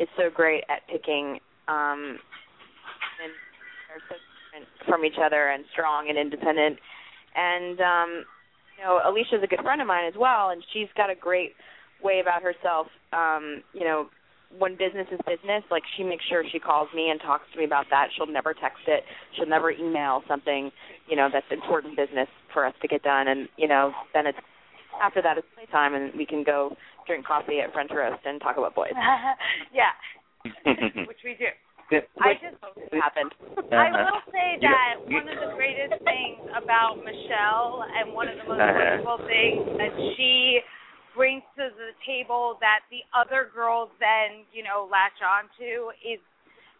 Speaker 5: is so great at picking um and they're so different from each other and strong and independent. And um you know, Alicia's a good friend of mine as well and she's got a great way about herself. Um, you know, when business is business, like she makes sure she calls me and talks to me about that. She'll never text it. She'll never email something, you know, that's important business for us to get done and, you know, then it's after that it's playtime and we can go drink coffee at French Roast and talk about boys.
Speaker 6: yeah, which we do. I just hope it
Speaker 5: happened.
Speaker 6: I
Speaker 1: Uh-huh.
Speaker 6: will say that one of the greatest things about Michelle and one of the most
Speaker 1: Uh-huh.
Speaker 6: wonderful things that she brings to the table that the other girls then, you know, latch on to is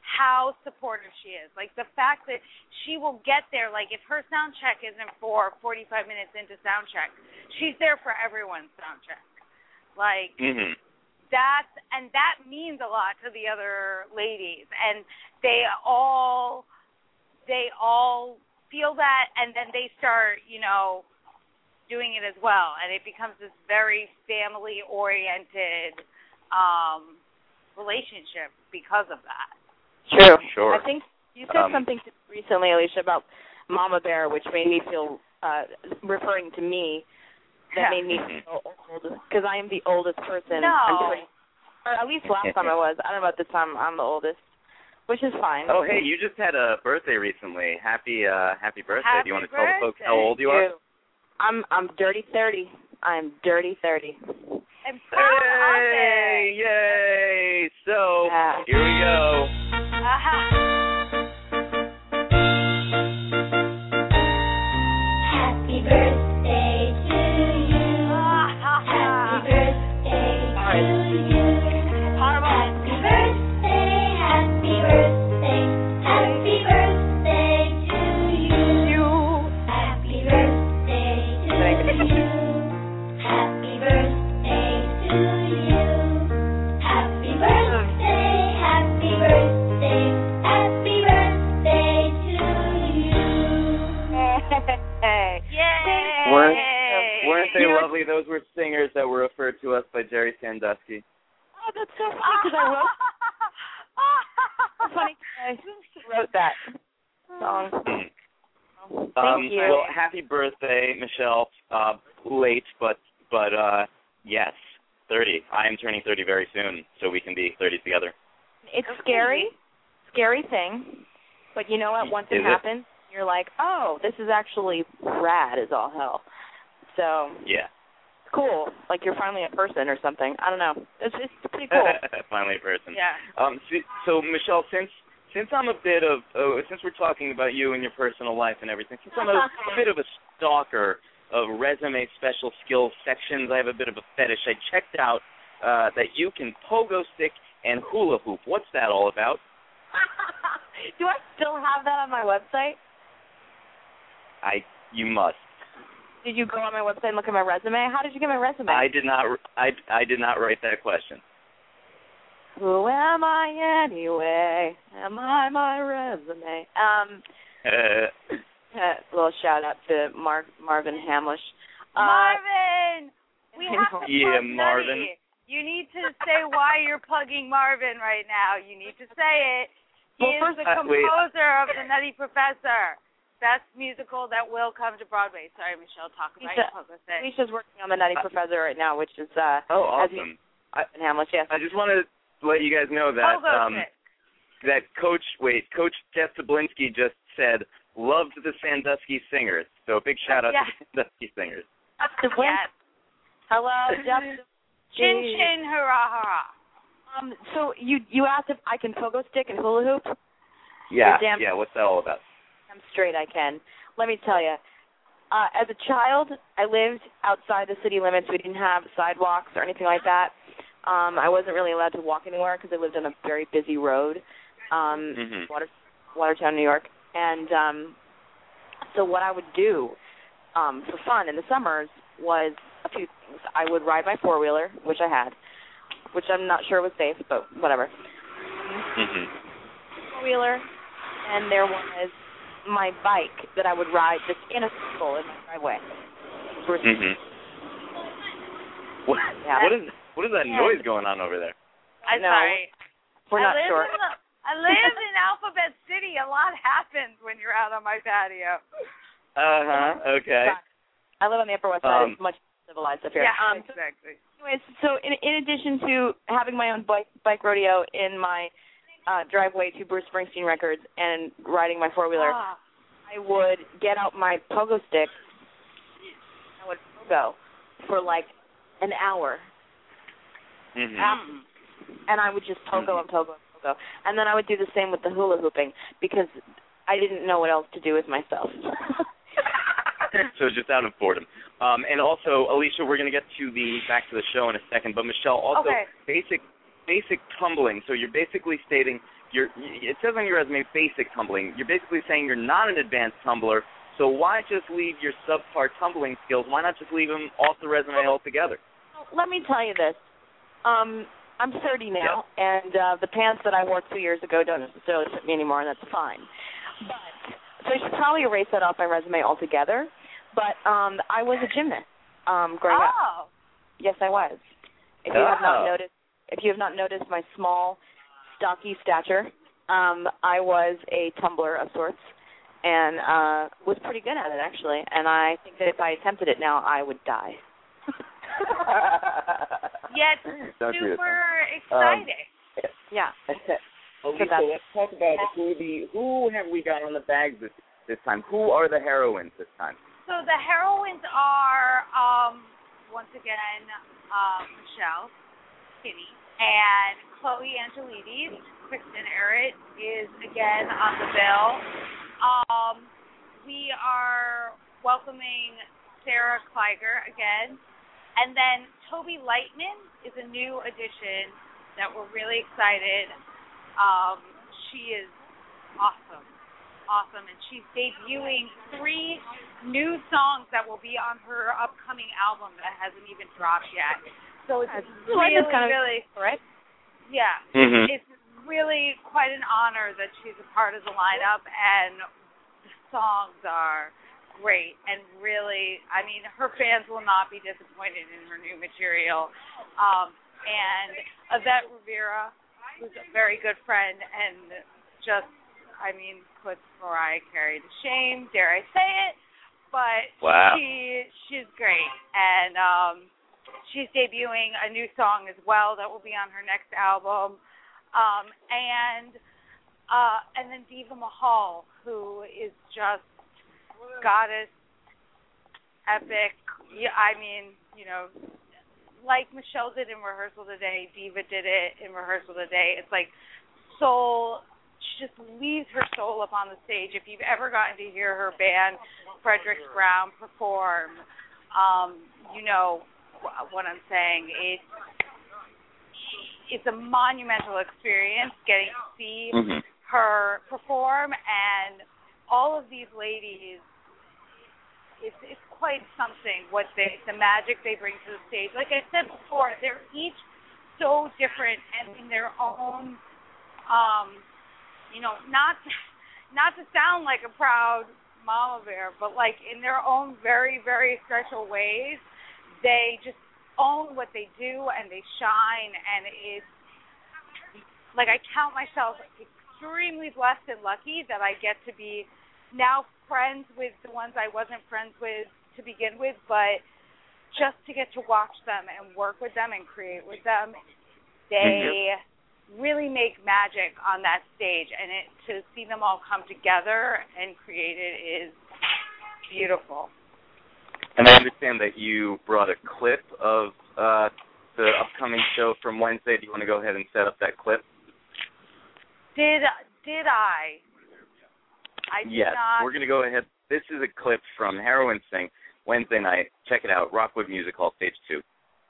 Speaker 6: how supportive she is. Like the fact that she will get there, like if her sound check isn't for 45 minutes into sound check, she's there for everyone's sound check. Like
Speaker 1: hmm
Speaker 6: that's and that means a lot to the other ladies and they all they all feel that and then they start you know doing it as well and it becomes this very family oriented um relationship because of that
Speaker 5: True.
Speaker 1: Sure.
Speaker 5: I think you said
Speaker 1: Um,
Speaker 5: something recently, Alicia, about Mama Bear, which made me feel, uh referring to me, that
Speaker 6: Yeah.
Speaker 5: made me
Speaker 1: Mhm.
Speaker 5: feel old because I am the oldest person.
Speaker 6: No.
Speaker 5: Pretty, or at least last time I was. I don't know about this time. I'm the oldest, which is fine.
Speaker 1: Oh, hey, you just had a birthday recently. Happy, uh, happy birthday.
Speaker 6: Happy
Speaker 1: Do you want to tell the folks how old you are?
Speaker 5: I'm I'm dirty thirty. I'm dirty thirty.
Speaker 6: i'm proud of
Speaker 1: Hey, yay! So
Speaker 5: Yeah.
Speaker 1: here we go.
Speaker 6: Ha-ha.
Speaker 1: Weren't they
Speaker 5: know-
Speaker 1: lovely? Those were singers that were referred to us by Jerry Sandusky.
Speaker 5: Oh, that's so funny because I wrote. It's funny 'cause I wrote that song. Thank
Speaker 1: um,
Speaker 5: you.
Speaker 1: Well, happy birthday, Michelle. Uh, late, but but uh, yes, thirty. I am turning thirty very soon, so we can be thirty together.
Speaker 5: it's scary, scary thing, but you know what? Once
Speaker 1: Is
Speaker 5: it
Speaker 1: it?
Speaker 5: happens, you're like, oh, this is actually rad as all hell. So
Speaker 1: Yeah.
Speaker 5: cool, like you're finally a person or something. I don't know. It's it's pretty cool.
Speaker 1: Finally, a person.
Speaker 6: yeah
Speaker 1: Um, so, so Michelle, since since I'm a bit of uh, since we're talking about you and your personal life and everything, since I'm a, a bit of a stalker of resume special skills sections, I have a bit of a fetish. I checked out uh, that you can pogo stick and hula hoop. What's that all about?
Speaker 5: Do I still have that on my website?
Speaker 1: I you must.
Speaker 5: Did you go on my website and look at my resume? How did you get my resume?
Speaker 1: I did not. I I did not write that question.
Speaker 5: Who am I anyway? Am I my resume? Um,
Speaker 1: Uh,
Speaker 5: a little shout out to Mark Marvin Hamlisch. Uh,
Speaker 6: Marvin we have to
Speaker 1: Yeah,
Speaker 6: plug
Speaker 1: Marvin.
Speaker 6: Nutty. you need to say why you're plugging Marvin right now you need to say it he
Speaker 5: Well,
Speaker 6: is
Speaker 5: first-
Speaker 6: the
Speaker 1: uh,
Speaker 6: composer of the Nutty Professor best musical that will come to Broadway sorry Michelle talk about
Speaker 5: Lisa-
Speaker 6: your pogo stick
Speaker 5: Alicia's working on the Nutty
Speaker 1: Uh,
Speaker 5: Professor right now, which is uh,
Speaker 1: oh,
Speaker 5: As you-
Speaker 1: awesome. I
Speaker 5: Marvin Yes.
Speaker 1: I just want to let you guys know that
Speaker 6: pogo
Speaker 1: um
Speaker 6: stick
Speaker 1: that coach wait coach Jeff Zablinski just said loved the Sandusky Singers. So a big shout out
Speaker 5: Yeah.
Speaker 1: to the Sandusky Singers.
Speaker 5: The win-
Speaker 6: Yes.
Speaker 5: Hello, Jeff.
Speaker 6: Chin chin hurrah hurrah.
Speaker 5: Um, so you you asked if I can pogo stick and hula hoop.
Speaker 1: Yeah,
Speaker 5: damn-
Speaker 1: yeah. What's that all about?
Speaker 5: I'm straight. I can. Let me tell you. Uh, as a child, I lived outside the city limits. We didn't have sidewalks or anything like that. Um, I wasn't really allowed to walk anywhere because I lived on a very busy road, um,
Speaker 1: Mhm.
Speaker 5: Water, Watertown, New York. And um, so what I would do um, for fun in the summers was a few things. I would ride my four wheeler, which I had, which I'm not sure was safe, but whatever.
Speaker 1: Mhm.
Speaker 5: Four wheeler, and there was my bike that I would ride just in a circle in my driveway. We're-
Speaker 1: Mhm. What,
Speaker 5: Yeah.
Speaker 1: what is what is that
Speaker 5: Yeah.
Speaker 1: noise going on over there?
Speaker 6: I'm
Speaker 5: No.
Speaker 6: sorry.
Speaker 5: We're not
Speaker 6: live
Speaker 5: sure.
Speaker 6: In the, I live in Alphabet City. A lot happens when you're out on my patio.
Speaker 1: Uh huh. Okay.
Speaker 5: I live on the Upper West Side.
Speaker 1: Um,
Speaker 5: it's much civilized up here.
Speaker 6: Yeah,
Speaker 5: Um,
Speaker 6: exactly.
Speaker 5: anyways, so in, in addition to having my own bike bike rodeo in my uh, driveway to Bruce Springsteen records and riding my four wheeler,
Speaker 6: Ah.
Speaker 5: I would get out my pogo stick. I would pogo for like an hour,
Speaker 1: Mhm.
Speaker 5: Um, and I would just pogo and pogo and pogo, and then I would do the same with the hula hooping because I didn't know what else to do with myself.
Speaker 1: so just out of boredom. Um, and also, Alicia, we're going to get to the back to the show in a second. But Michelle, also
Speaker 6: Okay.
Speaker 1: basic basic tumbling. So you're basically stating you're. It says on your resume basic tumbling. You're basically saying you're not an advanced tumbler. So why just leave your subpar tumbling skills? Why not just leave them off the resume altogether?
Speaker 5: Let me tell you this. Um, I'm 30 now, and uh, the pants that I wore two years ago don't necessarily fit me anymore, and that's fine. But so I should probably erase that off my resume altogether. But um, I was a gymnast um, growing up.
Speaker 6: Oh.
Speaker 5: Yes, I was. If you have not
Speaker 1: Oh.
Speaker 5: noticed, if you have not noticed my small, stocky stature, um, I was a tumbler of sorts, and uh, was pretty good at it actually. And I think that if I attempted it now, I would die.
Speaker 6: Yet
Speaker 1: Don't do it.
Speaker 6: super exciting.
Speaker 5: yeah.
Speaker 1: Alicia,
Speaker 5: that's-
Speaker 1: let's talk about who the who have we got on the bags this this time. Who are the heroines this time?
Speaker 6: So the heroines are um, once again um, Michelle, Kinney, and Chloe Angelides. Kristen Errett is again on the bill. Um, we are welcoming Sarah Kleiger again, and then Toby Lightman is a new addition that we're really excited. Um, she is awesome, awesome, and she's debuting three new songs that will be on her upcoming album that hasn't even dropped yet. So it's
Speaker 5: Lightman's
Speaker 6: really,
Speaker 5: kind of-
Speaker 6: really,
Speaker 5: Right?
Speaker 6: yeah,
Speaker 1: Mhm.
Speaker 6: it's really quite an honor that she's a part of the lineup, and the songs are great and really, I mean, her fans will not be disappointed in her new material. Um, and Yvette Rivera, who's a very good friend and just, I mean, puts Mariah Carey to shame, dare I say it, but
Speaker 1: Wow.
Speaker 6: she she's great and um she's debuting a new song as well that will be on her next album. Um and uh and then Diva Mahal who is just goddess epic. I mean you know like Michelle did in rehearsal today Diva did it in rehearsal today. It's like soul she just leaves her soul up on the stage. If you've ever gotten to hear her band Fredericks Brown perform um you know what I'm saying it's it's a monumental experience getting to see
Speaker 1: Mhm.
Speaker 6: her perform and all of these ladies it's it's quite something what they the magic they bring to the stage like i said before they're each so different and in their own um you know not not to sound like a proud mama bear but like in their own very very special ways they just own what they do and they shine and it's like I count myself extremely blessed and lucky that I get to be now friends with the ones I wasn't friends with to begin with, but just to get to watch them and work with them and create with them, they really make magic on that stage, and it to see them all come together and create it is beautiful.
Speaker 1: And I understand that you brought a clip of uh, the upcoming show from Wednesday. Do you want to go ahead and set up that clip?
Speaker 6: Did did I? I did
Speaker 1: yes,
Speaker 6: not.
Speaker 1: we're going to go ahead. This is a clip from Heroines Sing Wednesday night. Check it out. Rockwood Music Hall, Stage 2.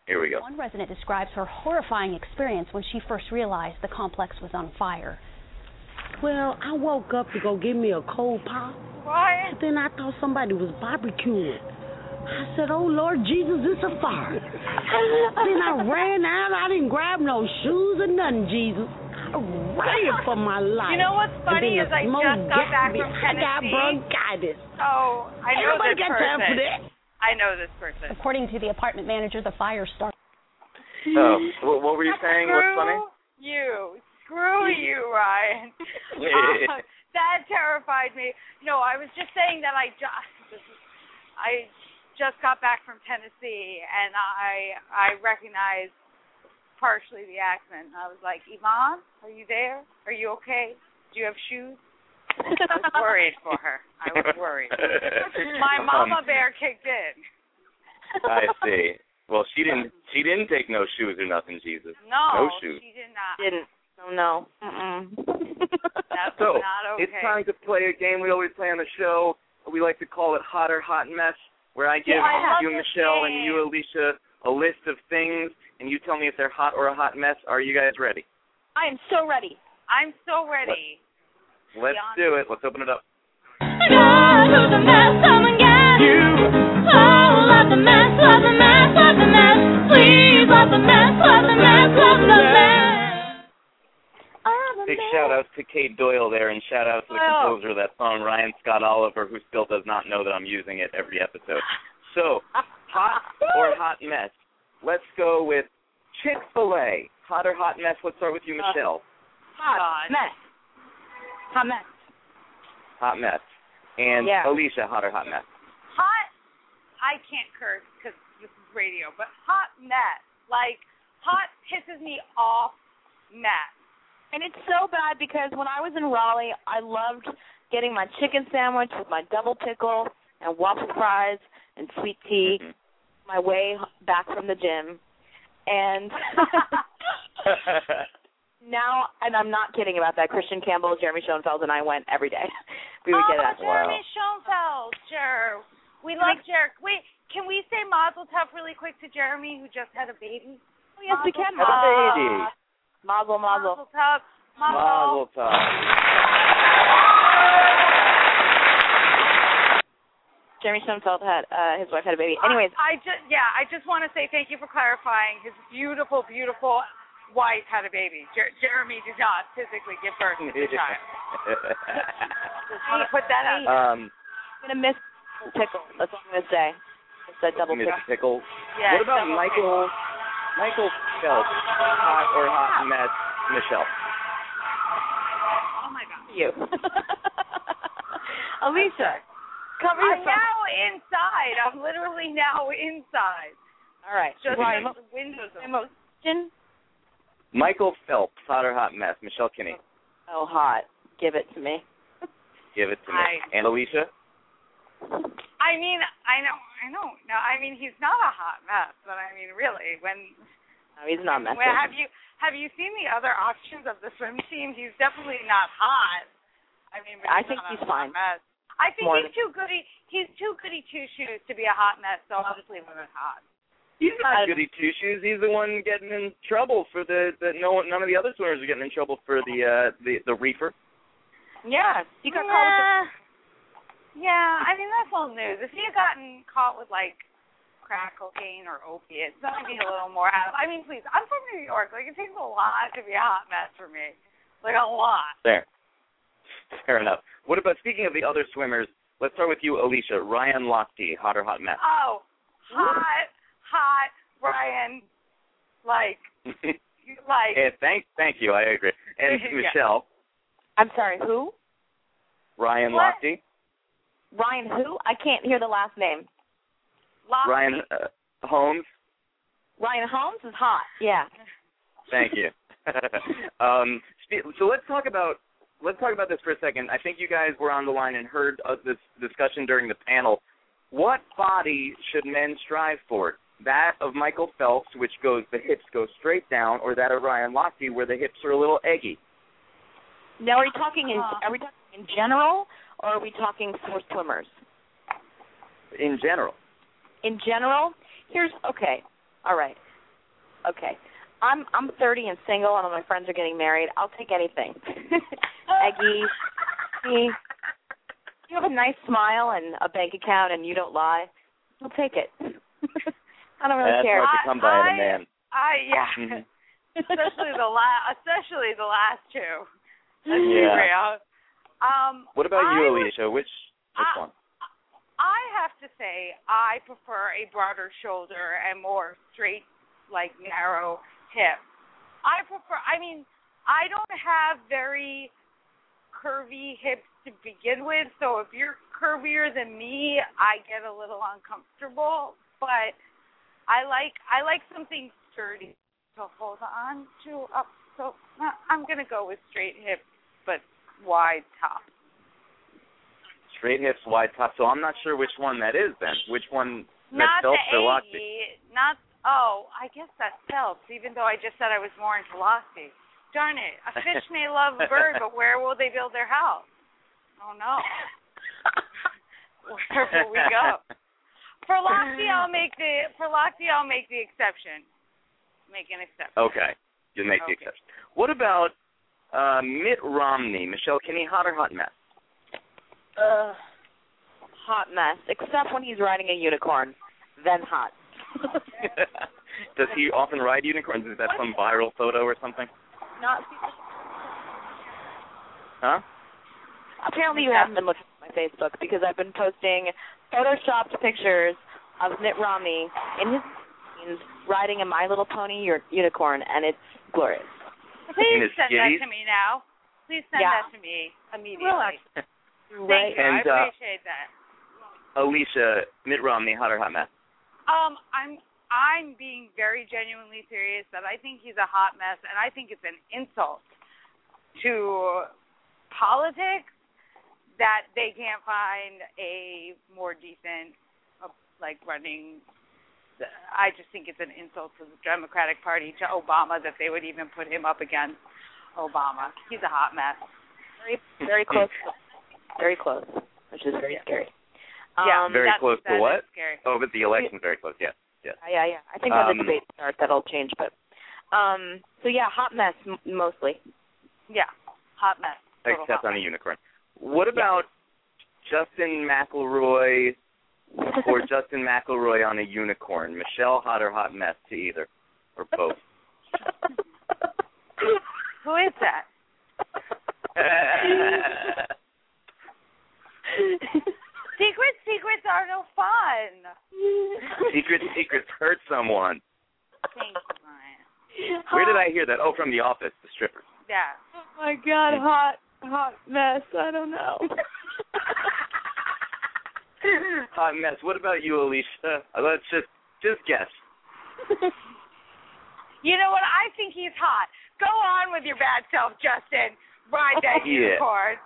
Speaker 1: Here we go.
Speaker 7: One resident describes her horrifying experience when she first realized the complex was on fire.
Speaker 8: Well, I woke up to go get me a cold pop.
Speaker 6: Why?
Speaker 8: Then I thought somebody was barbecuing. I said, "Oh Lord Jesus, it's a fire!" then I ran out. I didn't grab no shoes or nothing. Jesus, I ran for my life.
Speaker 6: You know what's funny is
Speaker 8: then
Speaker 6: I
Speaker 8: the
Speaker 6: just got
Speaker 8: got
Speaker 6: back
Speaker 8: me.
Speaker 6: from
Speaker 8: I got
Speaker 6: Tennessee.
Speaker 8: bronchitis.
Speaker 6: Oh, I know
Speaker 8: Everybody
Speaker 6: this
Speaker 8: got
Speaker 6: person.
Speaker 8: time for that.
Speaker 6: I know this person.
Speaker 7: According to the apartment manager, the fire started.
Speaker 1: Oh, what, what were you saying? What's funny?
Speaker 6: You. Screw you, Ryan. Uh, that terrified me. No, I was just saying that I just I just got back from Tennessee and I I recognized partially the accent. I was like, Yvonne, are you there? Are you okay? Do you have shoes? I was worried for her. I was worried. My um, mama bear kicked in.
Speaker 1: I see. Well, she didn't. She didn't take no shoes or nothing. Jesus.
Speaker 6: No,
Speaker 1: No shoes.
Speaker 6: she did not.
Speaker 5: Didn't. Oh no. Mm-mm.
Speaker 6: That's
Speaker 1: So
Speaker 6: not okay.
Speaker 1: it's time to play a game we always play on the show. We like to call it Hot or Hot Mess, where I give
Speaker 6: Yeah, I
Speaker 1: you, Michelle, and you, Alicia, a list of things, and you tell me if they're hot or a hot mess. Are you guys ready?
Speaker 5: I am so ready.
Speaker 6: I'm so ready.
Speaker 1: Let's
Speaker 6: Beyond-
Speaker 1: do it. Let's open it up.
Speaker 4: God, who's a mess? Come and get you. Oh, love the mess, love the mess, love the mess. Please love the mess, love the mess, love the mess.
Speaker 1: Big shout outs to Kate Doyle there, and shout out to the
Speaker 6: Doyle.
Speaker 1: composer of that song, Ryan Scott Oliver, who still does not know that I'm using it every episode. So, hot or hot mess? Let's go with Chick Fil A. Hot or hot mess? Let's start with you, uh, Michelle.
Speaker 5: Hot
Speaker 6: God.
Speaker 5: mess. Hot mess.
Speaker 1: Hot mess. And
Speaker 5: Yeah.
Speaker 1: Alicia, hot or hot mess?
Speaker 6: Hot. I can't curse because this is radio, but hot mess. Like hot pisses me off. Mess.
Speaker 5: And it's so bad because when I was in Raleigh, I loved getting my chicken sandwich with my double pickle and waffle fries and sweet tea
Speaker 1: Mhm.
Speaker 5: my way back from the gym. And now, and I'm not kidding about that. Christian Campbell, Jeremy Schoenfeld, and I went every day. We would
Speaker 6: oh,
Speaker 5: get that.
Speaker 6: Jeremy Schoenfeld. Sure. We love Jeremy. Wait, can we say Mazel Tov really quick to Jeremy who just had a baby?
Speaker 5: Oh, yes, we can.
Speaker 1: Have a baby.
Speaker 5: Mazel, mazel.
Speaker 6: Mazel Tov.
Speaker 1: Mazel tov.
Speaker 5: Jeremy Schoenfeld had uh, his wife had a baby. Anyways,
Speaker 6: I, I just yeah, I just want to say thank you for clarifying. His beautiful, beautiful wife had a baby. Jer- Jeremy did not physically give birth to the child. Just want to put that out.
Speaker 1: um,
Speaker 5: I'm gonna miss pickle. That's all I'm gonna say. It's a double
Speaker 1: Miss
Speaker 5: pickle.
Speaker 1: Pickle.
Speaker 6: Yeah,
Speaker 1: what about
Speaker 6: double
Speaker 1: Michael? Michael Phelps, hot or hot mess? Michelle.
Speaker 6: Oh my god.
Speaker 5: You. Alicia, cover your
Speaker 6: I'm now inside. I'm literally now inside.
Speaker 5: All right.
Speaker 6: Just
Speaker 5: Ryan,
Speaker 6: the windows are
Speaker 5: emotion.
Speaker 1: Michael Phelps, hot or hot mess? Michelle Kinney.
Speaker 5: Oh, hot. Give it to me.
Speaker 1: Give it to me.
Speaker 6: I-
Speaker 1: And Alicia?
Speaker 6: I mean, I know, I know. No, I mean he's not a hot mess, but I mean really, when
Speaker 5: No, he's not messing.
Speaker 6: Well, have you have you seen the other options of the swim team? He's definitely not hot. I mean, but
Speaker 5: I think he's fine.
Speaker 6: Mess. I think
Speaker 5: More
Speaker 6: he's too goody. He's too goody two shoes to be a hot mess. So I'll just leave him as hot.
Speaker 1: He's not goody two shoes. He's the one getting in trouble for the the no one none of the other swimmers are getting in trouble for the uh the the reefer.
Speaker 5: Yeah, he got caught with
Speaker 6: yeah. Yeah, I mean that's old news. If he had gotten caught with like crack cocaine or opiates, that would be a little more. out. I mean, please, I'm from New York. Like it takes a lot to be a hot mess for me. Like a lot.
Speaker 1: There. Fair enough. What about speaking of the other swimmers? Let's start with you, Alicia. Ryan Lochte, hot or hot mess?
Speaker 6: Oh, hot, hot, Brian. Like, like.
Speaker 1: Eh, thank thank you. I agree. And
Speaker 6: Yeah.
Speaker 1: Michelle,
Speaker 5: I'm sorry. Who?
Speaker 1: Ryan
Speaker 6: What?
Speaker 1: Lochte,
Speaker 5: Ryan? Who? I can't hear the last name.
Speaker 6: Lofty.
Speaker 1: Ryan uh, Holmes.
Speaker 5: Ryan Holmes is hot. Yeah.
Speaker 1: Thank you. um, so let's talk about let's talk about this for a second. I think you guys were on the line and heard of this discussion during the panel. What body should men strive for? That of Michael Phelps, which goes the hips go straight down, or that of Ryan Lochte, where the hips are a little eggy?
Speaker 5: Now, are you talking in are we talking in general, or are we talking for swimmers?
Speaker 1: In general.
Speaker 5: In general, here's okay. All right. Okay. I'm I'm 30 and single, and all my friends are getting married. I'll take anything. Eggy, me. You have a nice smile and a bank account, and you don't lie. I'll take it. I don't really
Speaker 1: That's
Speaker 5: care.
Speaker 1: hard to come by in a man.
Speaker 6: I yeah.
Speaker 1: Mhm.
Speaker 6: especially the last, especially the last two. Let's be
Speaker 1: Yeah.
Speaker 6: real. Um,
Speaker 1: What about
Speaker 6: I
Speaker 1: you,
Speaker 6: would-
Speaker 1: Alicia? Which which
Speaker 6: I-
Speaker 1: one?
Speaker 6: I have to say I prefer a broader shoulder and more straight, like narrow hip. I prefer. I mean, I don't have very curvy hips to begin with, so if you're curvier than me, I get a little uncomfortable. But I like I like something sturdy to hold on to up. So I'm gonna go with straight hip, but wide top.
Speaker 1: Straight hips, wide top. So I'm not sure which one that is then. Which one?
Speaker 6: Not the? Aggie, not oh, I guess that's Phelps, even though I just said I was more into Lochte. Darn it. A fish may love a bird, but where will they build their house? Oh no. Where will we go? For Lochte I'll make the for Lochte I'll make the exception. Make an exception.
Speaker 1: Okay, you make the exception. What about uh, Mitt Romney? Michelle Kinney, hot or hot mess?
Speaker 5: Ugh. Hot mess. Except when he's riding a unicorn, then hot.
Speaker 1: Does he often ride unicorns? Is that some viral photo or something?
Speaker 5: Not
Speaker 1: Huh?
Speaker 5: apparently you haven't been looking at my Facebook because I've been posting photoshopped pictures of Mitt Romney in his jeans riding a My Little Pony unicorn, and it's glorious.
Speaker 1: In
Speaker 6: Please send
Speaker 1: skivvies?
Speaker 6: that to me now. Please send
Speaker 5: Yeah.
Speaker 6: that to me immediately. Thank
Speaker 5: Right.
Speaker 6: you.
Speaker 1: And,
Speaker 6: I
Speaker 1: uh,
Speaker 6: appreciate that.
Speaker 1: Alicia, Mitt Romney, hot or hot mess?
Speaker 6: Um, I'm I'm being very genuinely serious that I think he's a hot mess, and I think it's an insult to politics that they can't find a more decent, uh, like running. I just think it's an insult to the Democratic Party to Obama that they would even put him up against Obama. He's a hot mess.
Speaker 5: Very, very close. Very close, which is very scary.
Speaker 6: Yeah,
Speaker 5: Um,
Speaker 1: Very close to what?
Speaker 6: Scary.
Speaker 1: Oh, but the election's very close. Yes, yes.
Speaker 5: Yeah, yeah. I think when
Speaker 1: Um,
Speaker 5: the debate starts, that'll change. But um, so yeah, hot mess m- mostly.
Speaker 6: Yeah, hot mess.
Speaker 1: Except
Speaker 6: hot
Speaker 1: on a unicorn. What about Justin McElroy or Justin McElroy on a unicorn? Michelle, hot or hot mess to either, or both?
Speaker 6: Who is that? secrets, secrets are no fun.
Speaker 1: Secrets, secrets hurt someone.
Speaker 6: Thank you,
Speaker 1: Where did I hear that? Oh, from The Office, the strippers.
Speaker 6: Yeah.
Speaker 5: Oh my God, hot, hot mess. I don't know.
Speaker 1: Hot mess. What about you, Alicia? Uh, Let's just just guess.
Speaker 6: You know what? I think he's hot. Go on with your bad self, Justin. Ride that
Speaker 1: Yeah.
Speaker 6: unicorn.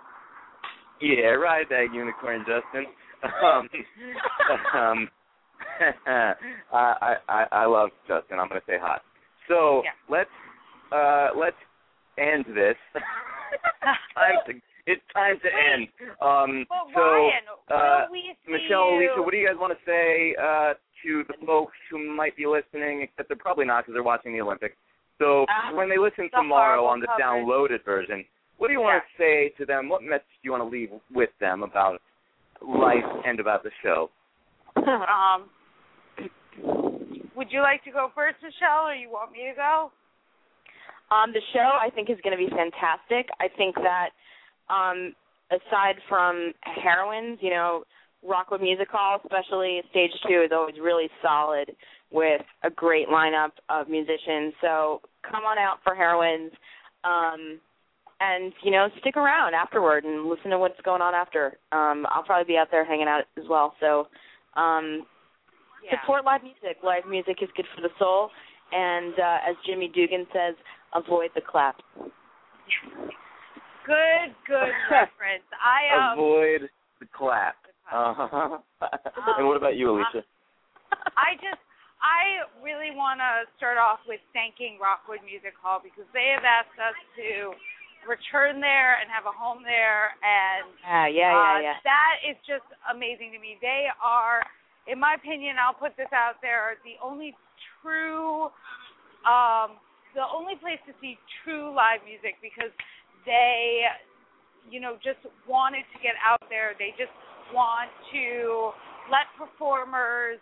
Speaker 1: Yeah, ride that unicorn, Justin. Um, um, I, I I love Justin. I'm gonna say hot. So
Speaker 6: Yeah.
Speaker 1: let's uh let's end this. time to, it's time to end. Um,
Speaker 6: Well,
Speaker 1: so
Speaker 6: Ryan,
Speaker 1: uh,
Speaker 6: we
Speaker 1: Michelle,
Speaker 6: you?
Speaker 1: Alicia, what do you guys want to say uh, to the folks who might be listening? Except they're probably not because they're watching the Olympics. So
Speaker 6: Uh,
Speaker 1: when they listen
Speaker 6: the
Speaker 1: tomorrow on the
Speaker 6: coverage.
Speaker 1: downloaded version, what do you want to say to them? What message do you want to leave with them about life and about the show?
Speaker 6: um, would you like to go first, Michelle, or you want me to go?
Speaker 5: Um, the show I think is going to be fantastic. I think that um, aside from heroines, you know, Rockwood Music Hall, especially stage two, is always really solid with a great lineup of musicians. So come on out for heroines, um, and you know, stick around afterward and listen to what's going on after. Um, I'll probably be out there hanging out as well. So um,
Speaker 6: Yeah.
Speaker 5: support live music. Live music is good for the soul. And uh, as Jimmy Dugan says, Avoid the clap.
Speaker 6: Good, good reference. I um
Speaker 1: Avoid the clap. Uh-huh. and what about you, Alicia?
Speaker 6: I just I really want to start off with thanking Rockwood Music Hall because they have asked us to return there and have a home there and
Speaker 5: Ah, yeah,
Speaker 6: uh,
Speaker 5: yeah, yeah.
Speaker 6: that is just amazing to me. They are in my opinion, I'll put this out there, the only true um the only place to see true live music because they you know just wanted to get out there. They just want to let performers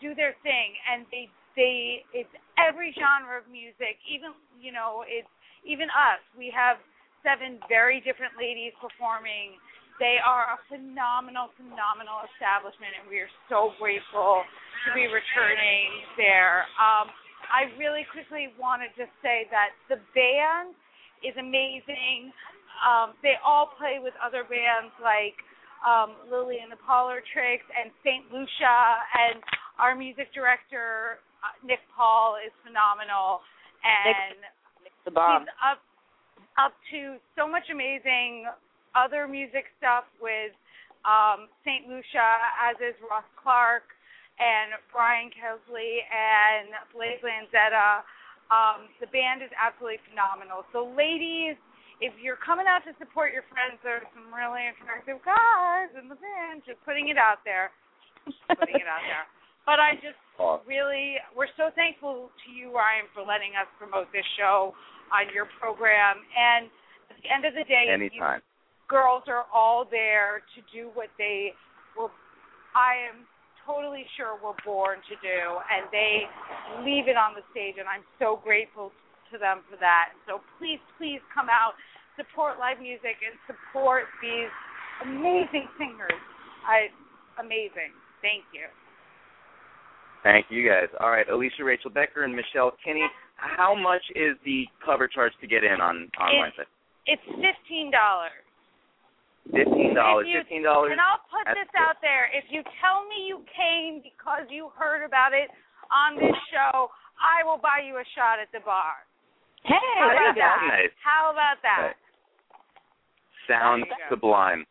Speaker 6: do their thing. And they they it's every genre of music. Even you know it's even us we have seven very different ladies performing. They are a phenomenal phenomenal establishment and we are so grateful to be returning there. Um i really quickly want to just say that the band is amazing um they all play with other bands like um, Lily and the Parlor Tricks and St. Lucia, and our music director uh, Nick Paul is phenomenal, and
Speaker 5: Nick
Speaker 6: he's up up to so much amazing other music stuff with um, St. Lucia, as is Ross Clark and Brian Kesley and Blaze Lanzetta. Um, the band is absolutely phenomenal. So, ladies, if you're coming out to support your friends, there's some really attractive guys in the band. Just putting it out there. putting it out there. But I just really, we're so thankful to you, Ryan, for letting us promote this show on your program. And at the end of the day,
Speaker 1: Anytime.
Speaker 6: girls are all there to do what they were, I am totally sure we were born to do, and they leave it on the stage, and I'm so grateful to them for that. So please, please come out, support live music, and support these amazing singers. I, amazing. Thank you.
Speaker 1: Thank you guys. All right, Alicia Rachel Becker and Michelle Kinney. How much is the cover charge to get in on on
Speaker 6: It's-
Speaker 1: Wednesday?
Speaker 6: It's fifteen dollars.
Speaker 1: Fifteen dollars. Fifteen dollars.
Speaker 6: And I'll put this
Speaker 1: good.
Speaker 6: out there. If you tell me you came because you heard about it on this show, I will buy you a shot at the bar.
Speaker 5: Hey,
Speaker 6: How about that?
Speaker 1: Nice.
Speaker 6: How about that?
Speaker 1: Sounds
Speaker 6: There you go.
Speaker 1: sublime.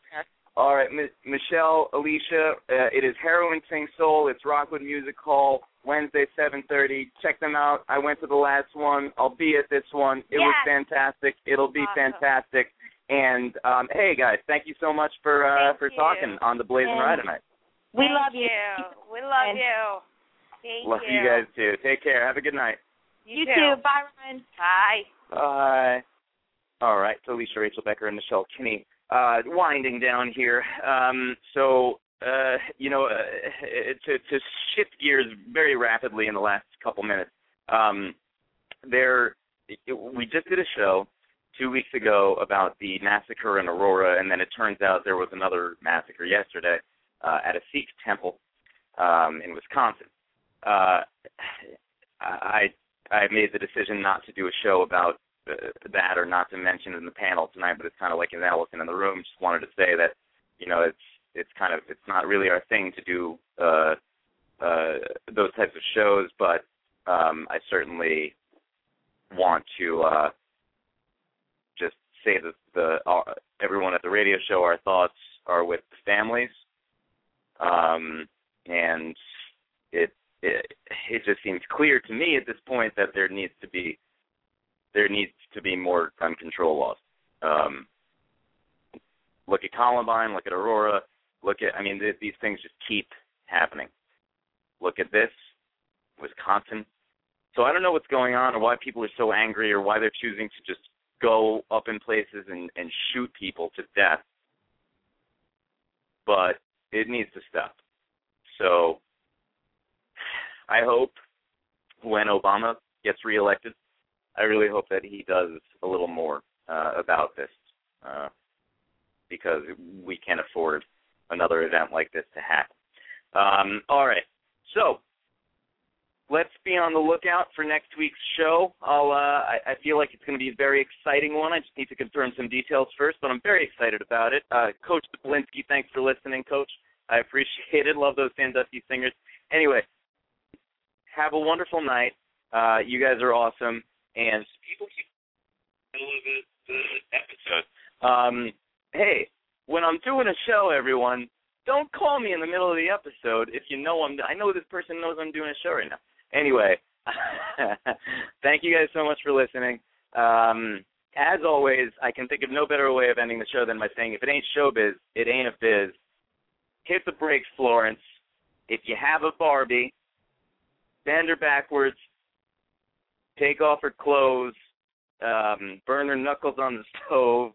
Speaker 1: All right, Mi- Michelle, Alicia, uh, it is Heroines Sing Soul. It's Rockwood Music Hall, Wednesday, 7.30. Check them out. I went to the last one. I'll be at this one. It was fantastic. It'll be
Speaker 6: Awesome.
Speaker 1: fantastic. And um, hey, guys, thank you so much for uh, for
Speaker 6: you.
Speaker 1: talking on the BlazinRy tonight.
Speaker 5: We
Speaker 6: Thank
Speaker 5: love you.
Speaker 6: We love
Speaker 5: And-
Speaker 6: you. Thank
Speaker 1: Love you guys too. Take care. Have a good night.
Speaker 5: You,
Speaker 6: too.
Speaker 5: too. Bye, Ryan.
Speaker 6: Bye.
Speaker 1: Bye. All right, so Alicia Rachel Becker and Michelle Kinney. Uh, winding down here. Um, so, uh, you know, uh, to, to shift gears very rapidly in the last couple minutes, um, there, we just did a show two weeks ago about the massacre in Aurora, and then it turns out there was another massacre yesterday uh, at a Sikh temple um, in Wisconsin. Uh, I I made the decision not to do a show about uh, that or not to mention it in the panel tonight, but it's kind of like an elephant in the room. Just wanted to say that you know it's it's kind of it's not really our thing to do uh, uh, those types of shows, but um, I certainly want to uh, say that the uh, everyone at the radio show, our thoughts are with the families, um, and it, it it just seems clear to me at this point that there needs to be there needs to be more gun control laws. Um, look at Columbine, look at Aurora, look at I mean th- these things just keep happening. Look at this, Wisconsin. So I don't know what's going on or why people are so angry or why they're choosing to just go up in places and, and shoot people to death. But it needs to stop. So I hope when Obama gets reelected, I really hope that he does a little more uh, about this uh, because we can't afford another event like this to happen. Um, all right, so let's be on the lookout for next week's show. I'll, uh, I, I feel like it's going to be a very exciting one. I just need to confirm some details first, but I'm very excited about it. Uh, Coach Polinsky, thanks for listening, Coach. I appreciate it. Love those Sandusky singers. Anyway, have a wonderful night. Uh, you guys are awesome. and people keep the, the episode. Um, hey, when I'm doing a show, everyone, don't call me in the middle of the episode if you know I'm. I know this person knows I'm doing a show right now. Anyway, thank you guys so much for listening. Um, as always, I can think of no better way of ending the show than by saying, if it ain't showbiz, it ain't a biz. Hit the brakes, Florence. If you have a Barbie, bend her backwards, take off her clothes, um, burn her knuckles on the stove,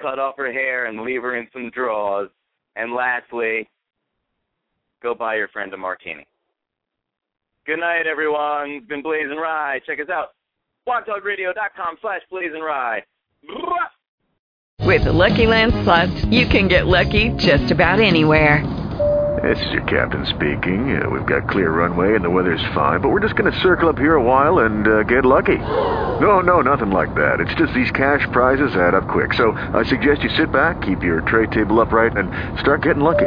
Speaker 1: cut off her hair, and leave her in some drawers. And lastly, go buy your friend a martini. Good night, everyone. It's been BlazinRy. Check us out. BlogTalkRadio.com slash BlazinRy.
Speaker 9: With the Lucky Land Slots, you can get lucky just about anywhere.
Speaker 10: This is your captain speaking. Uh, we've got clear runway and the weather's fine, but we're just going to circle up here a while and uh, get lucky. No, no, nothing like that. It's just these cash prizes add up quick. So I suggest you sit back, keep your tray table upright, and start getting lucky.